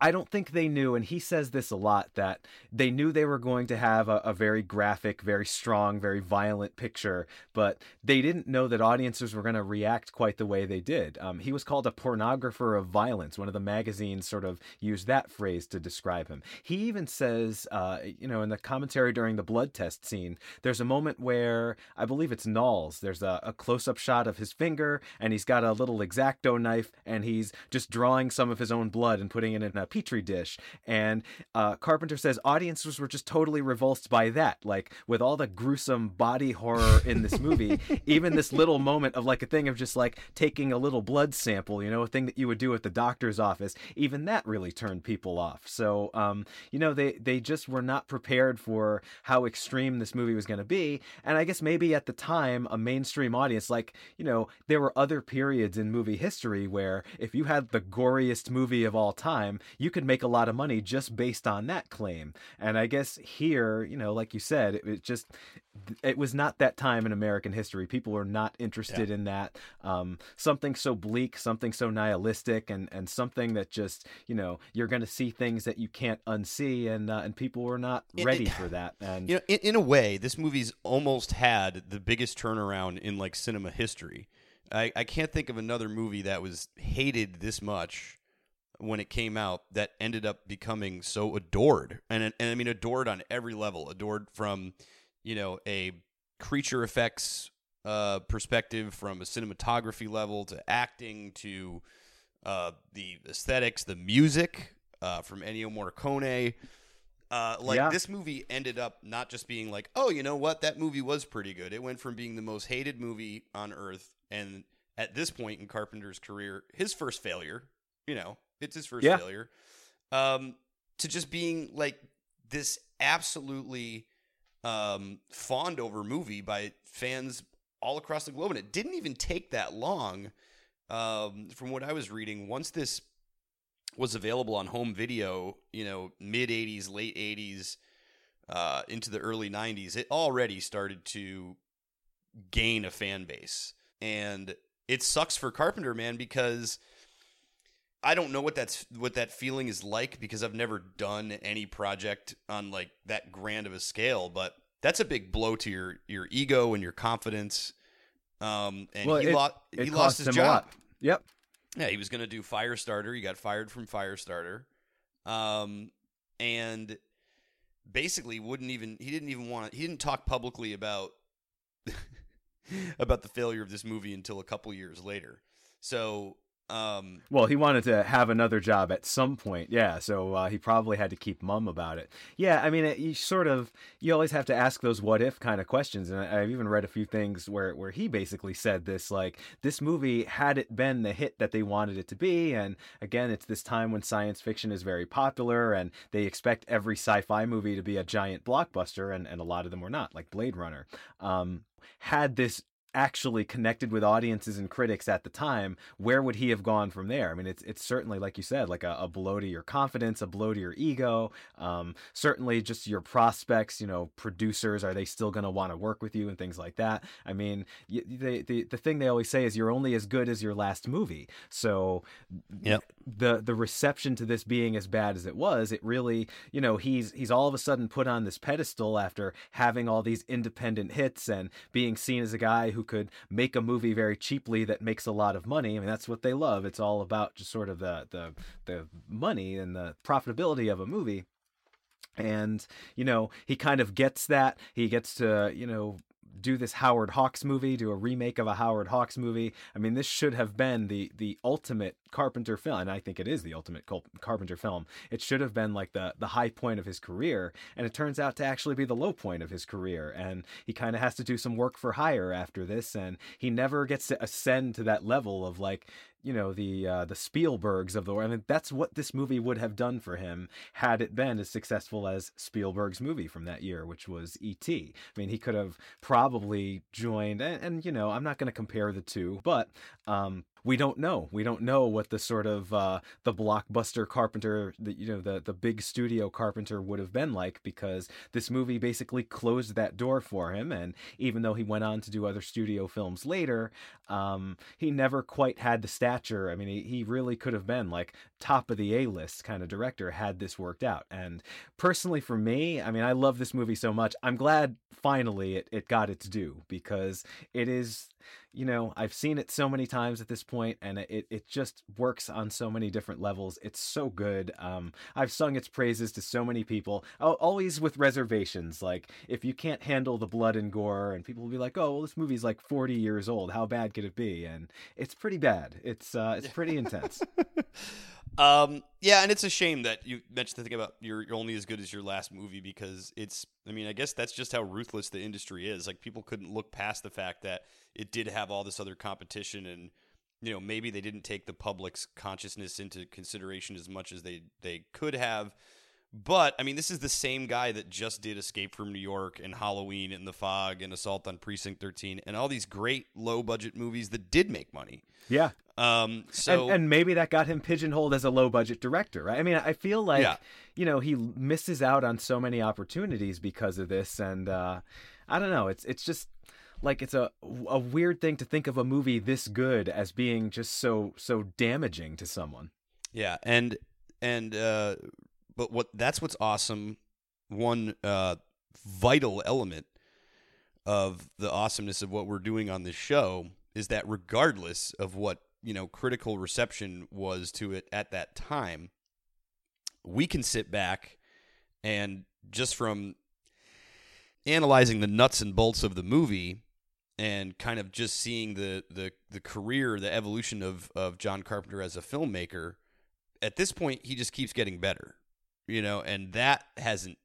I don't think they knew, and he says this a lot, that they knew they were going to have a, a very graphic, very strong, very violent picture, but they didn't know that audiences were going to react quite the way they did. Um, he was called a pornographer of violence. One of the magazines sort of used that phrase to describe him. He even says, uh, you know, in the commentary during the blood test scene, there's a moment where I believe it's Nauls. There's a, a close up shot of his finger, and he's got a little X-Acto knife, and he's just drawing some of his own blood and putting it in a petri dish. And uh, Carpenter says audiences were just totally revulsed by that. Like with all the gruesome body horror in this movie, even this little moment of like a thing of just like taking a little blood sample, you know, a thing that you would do at the doctor's office, even that really turned people off. So, um, you know, they they just were not prepared for how extreme this movie was going to be. And I guess maybe at the time, a mainstream audience, like you know, there were other periods in movie history where if you had the goriest movie of all time, you could make a lot of money just based on that claim. And I guess here, you know, like you said, it, it just it was not that time in American history. People were not interested in that. Um, something so bleak, something so nihilistic, and and something that just you know you're going to see things that you can't unsee, and uh, and people were not It- ready it- for that. And You know, in, in a way, this movie's almost had the biggest turnaround in like cinema history. I, I can't think of another movie that was hated this much when it came out that ended up becoming so adored, and and I mean adored on every level. Adored from you know a creature effects uh, perspective, from a cinematography level to acting to uh, the aesthetics, the music uh, from Ennio Morricone. Uh, like Yeah. this movie ended up not just being like, oh, you know what, that movie was pretty good. It went from being the most hated movie on earth, and at this point in Carpenter's career, his first failure, you know, it's his first Yeah. failure, um, to just being like this absolutely um, fawned over movie by fans all across the globe, and it didn't even take that long. Um, from what I was reading, once this was available on home video, you know, mid 80s, late 80s, uh, into the early 90s, it already started to gain a fan base. And it sucks for Carpenter, man, because I don't know what that's what that feeling is like because I've never done any project on like that grand of a scale, but that's a big blow to your your ego and your confidence. Um, and well, he, it, lo- it he lost his job. Yep. Yeah, he was going to do Firestarter. He got fired from Firestarter, um, and basically wouldn't even. He didn't even want. To, he didn't talk publicly about about the failure of this movie until a couple years later. So um, well, he wanted to have another job at some point, yeah. So uh, he probably had to keep mum about it. Yeah, I mean, it, you sort of you always have to ask those what if kind of questions, and I, I've even read a few things where where he basically said this, like this movie had it been the hit that they wanted it to be, and again, it's this time when science fiction is very popular, and they expect every sci-fi movie to be a giant blockbuster, and and a lot of them were not, like Blade Runner. Um, had this actually connected with audiences and critics at the time, where would he have gone from there? I mean, it's it's certainly like you said, like a, a blow to your confidence, a blow to your ego. Um, certainly, just your prospects. You know, producers are they still going to want to work with you and things like that. I mean, the the the thing they always say is you're only as good as your last movie. So, yep. the the reception to this being as bad as it was, it really, you know, he's he's all of a sudden put on this pedestal after having all these independent hits and being seen as a guy who could make a movie very cheaply that makes a lot of money. I mean, that's what they love. It's all about just sort of the the the money and the profitability of a movie. And, you know, he kind of gets that. He gets to, you know, do this Howard Hawks movie, do a remake of a Howard Hawks movie. I mean, this should have been the the ultimate Carpenter film, and I think it is the ultimate Carpenter film. It should have been like the the high point of his career, and it turns out to actually be the low point of his career. And he kind of has to do some work for hire after this, and he never gets to ascend to that level of like you know the uh, the Spielbergs of the world. I mean, that's what this movie would have done for him had it been as successful as Spielberg's movie from that year, which was E.T. I mean, he could have probably joined, and, and you know, I'm not going to compare the two, but um, we don't know. We don't know what the sort of uh, the blockbuster Carpenter, the you know the the big studio Carpenter would have been like because this movie basically closed that door for him. And even though he went on to do other studio films later, um, he never quite had the stature. I mean, he, he really could have been like top of the A list kind of director had this worked out. And personally, for me, I mean, I love this movie so much. I'm glad finally it, it got its due because it is you know, I've seen it so many times at this point, and it it just works on so many different levels. It's so good. Um, I've sung its praises to so many people, always with reservations. Like if you can't handle the blood and gore, and people will be like, "Oh, well, this movie's like 40 years old. How bad could it be?" And it's pretty bad. It's uh, it's pretty intense. Um, yeah, and it's a shame that you mentioned the thing about you're, you're only as good as your last movie because it's. I mean, I guess that's just how ruthless the industry is. Like people couldn't look past the fact that it did have all this other competition, and you know maybe they didn't take the public's consciousness into consideration as much as they they could have. But I mean, this is the same guy that just did Escape from New York and Halloween and The Fog and Assault on Precinct 13 and all these great low budget movies that did make money. Yeah. Um, so and, and, maybe that got him pigeonholed as a low budget director, right? I mean, I feel like yeah. you know he misses out on so many opportunities because of this, and uh, I don't know. It's it's just like it's a a weird thing to think of a movie this good as being just so so damaging to someone. Yeah, and and uh, but what that's what's awesome. One uh, vital element of the awesomeness of what we're doing on this show is that regardless of what you know critical reception was to it at that time we can sit back and just from analyzing the nuts and bolts of the movie and kind of just seeing the the the career the evolution of of John Carpenter as a filmmaker at this point he just keeps getting better you know and that hasn't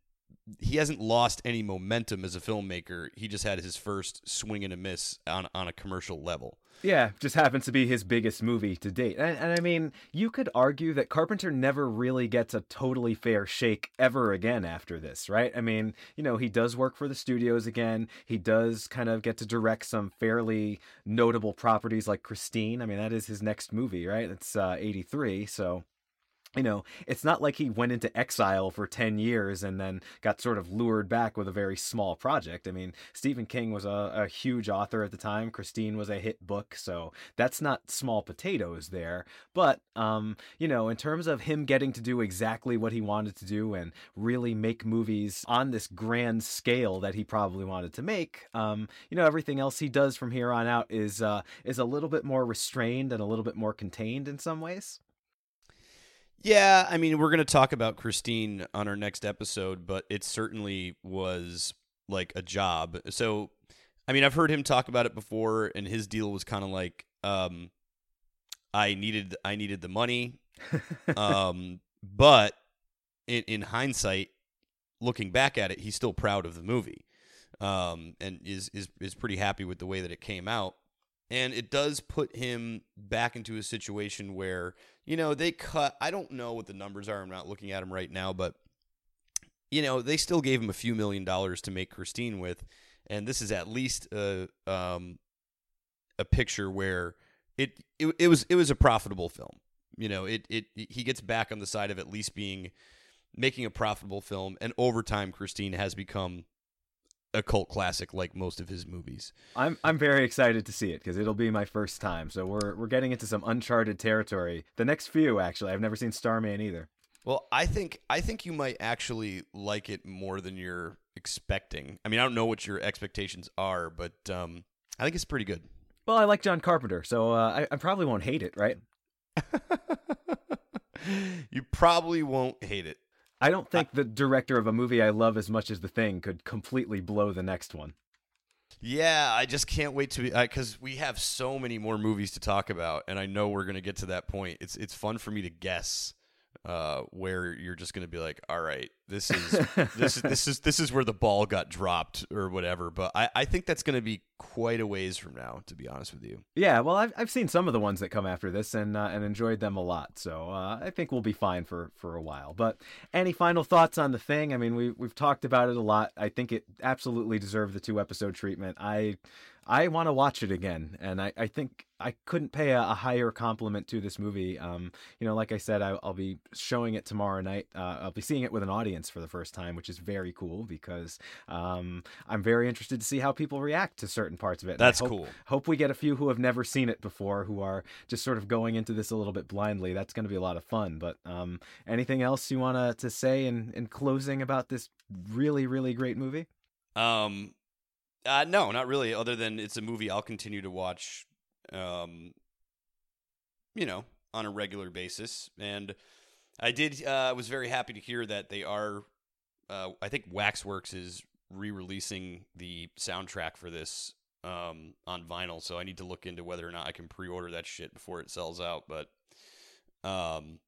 he hasn't lost any momentum as a filmmaker. He just had his first swing and a miss on on a commercial level. Yeah, just happens to be his biggest movie to date. And, and, I mean, you could argue that Carpenter never really gets a totally fair shake ever again after this, right? I mean, you know, he does work for the studios again. He does kind of get to direct some fairly notable properties like Christine. I mean, that is his next movie, right? It's uh, 83. So you know, it's not like he went into exile for 10 years and then got sort of lured back with a very small project. I mean, Stephen King was a, a, huge author at the time. Christine was a hit book, so that's not small potatoes there. But, um, you know, in terms of him getting to do exactly what he wanted to do and really make movies on this grand scale that he probably wanted to make, um, you know, everything else he does from here on out is, uh, is a little bit more restrained and a little bit more contained in some ways. Yeah, I mean, we're going to talk about Christine on our next episode, but it certainly was like a job. So, I mean, I've heard him talk about it before, and his deal was kind of like, um, I needed, I needed the money, um, but in, in hindsight, looking back at it, he's still proud of the movie, um, and is is is pretty happy with the way that it came out and it does put him back into a situation where you know they cut i don't know what the numbers are i'm not looking at them right now but you know they still gave him a few million dollars to make christine with. And this is at least a um, a picture where it, it it was it was a profitable film. You know it it he gets back on the side of at least being making a profitable film and over time christine has become a cult classic like most of his movies. I'm I'm very excited to see it because it'll be my first time. So we're we're getting into some uncharted territory. The next few actually, I've never seen Starman either. Well, I think I think you might actually like it more than you're expecting. I mean, I don't know what your expectations are, but um, I think it's pretty good. Well, I like John Carpenter, so uh, I, I probably won't hate it, right? you probably won't hate it. I don't think the director of a movie I love as much as The Thing could completely blow the next one. Yeah, I just can't wait to be because we have so many more movies to talk about, and I know we're gonna get to that point. It's it's fun for me to guess uh, where you're just going to be like, all right, this is this is this is this is where the ball got dropped or whatever. But I, I think that's going to be quite a ways from now, to be honest with you. Yeah, well, I've I've seen some of the ones that come after this and uh, and enjoyed them a lot. So uh, I think we'll be fine for for a while. But any final thoughts on the thing? I mean, we we've talked about it a lot. I think it absolutely deserved the two episode treatment. I I want to watch it again, and I, I think I couldn't pay a, a higher compliment to this movie. Um, you know, like I said, I, will be showing it tomorrow night. Uh, I'll be seeing it with an audience for the first time, which is very cool because um, I'm very interested to see how people react to certain parts of it. That's hope, cool. Hope we get a few who have never seen it before, who are just sort of going into this a little bit blindly. That's going to be a lot of fun. But um, anything else you want to say in, in closing about this really, really great movie? Um, uh, no, not really. Other than it's a movie I'll continue to watch, um, you know, on a regular basis. And I did. Uh, I uh, was very happy to hear that they are. Uh, I think Waxworks is re-releasing the soundtrack for this um, on vinyl, so I need to look into whether or not I can pre-order that shit before it sells out. But um,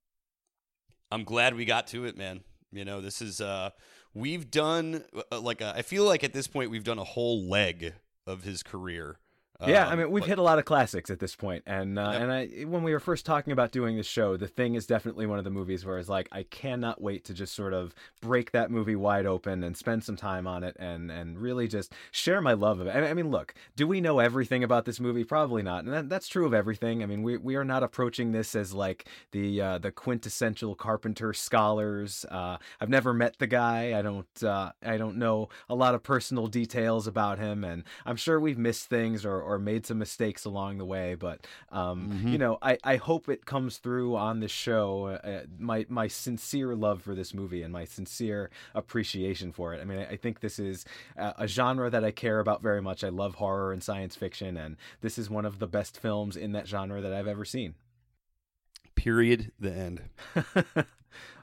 I'm glad we got to it, man. You know, this is uh, we've done uh, like a, I feel like at this point we've done a whole leg of his career yeah, I um, mean we've hit a lot of classics at this point, and uh, yep. and I when we were first talking about doing this show, The Thing is definitely one of the movies where it's like I cannot wait to just sort of break that movie wide open and spend some time on it and and really just share my love of it. I mean, look, do we know everything about this movie? Probably not, and that, that's true of everything. I mean, we we are not approaching this as like the uh, the quintessential Carpenter scholars. Uh, I've never met the guy. I don't uh, I don't know a lot of personal details about him, and I'm sure we've missed things or or made some mistakes along the way. But um, mm-hmm. you know, I, I hope it comes through on the show. Uh, my my sincere love for this movie and my sincere appreciation for it. I mean, I, I think this is a, a genre that I care about very much. I love horror and science fiction, and this is one of the best films in that genre that I've ever seen. Period. The end.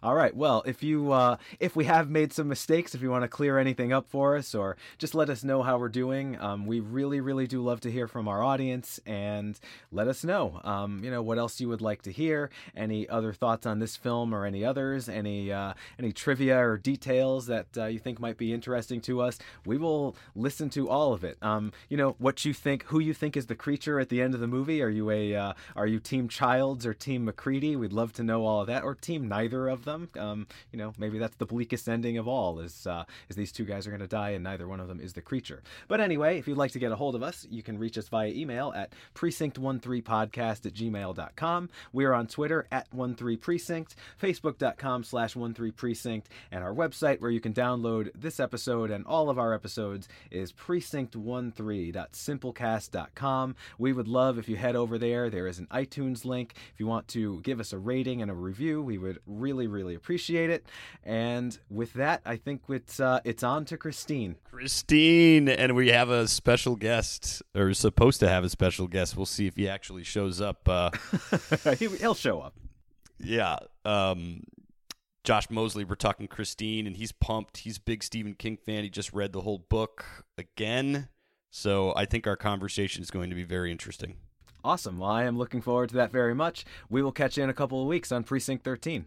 All right. Well, if you uh, if we have made some mistakes, if you want to clear anything up for us, or just let us know how we're doing, um, we really, really do love to hear from our audience, and let us know. Um, you know what else you would like to hear, any other thoughts on this film or any others, any uh, any trivia or details that uh, you think might be interesting to us. We will listen to all of it. Um, you know what you think, who you think is the creature at the end of the movie. Are you a uh, are you Team Childs or Team MacReady? We'd love to know all of that, or Team neither neither of them. Um, you know, maybe that's the bleakest ending of all is uh, is these two guys are going to die and neither one of them is the creature. But anyway, if you'd like to get a hold of us, you can reach us via email at precinct13podcast at gmail.com. We're on Twitter at 13precinct, facebook.com slash 13precinct, and our website where you can download this episode and all of our episodes is precinct13.simplecast.com. We would love if you head over there. There is an iTunes link. If you want to give us a rating and a review, we would really, really appreciate it. And with that, I think it's uh, it's on to Christine. Christine, and we have a special guest, or supposed to have a special guest. We'll see if he actually shows up. Uh, He- He'll show up. yeah, um, Josh Mosley. We're talking Christine, and he's pumped. He's a big Stephen King fan. He just read the whole book again, so I think our conversation is going to be very interesting. Awesome. Well, I am looking forward to that very much. We will catch you in a couple of weeks on Precinct 13.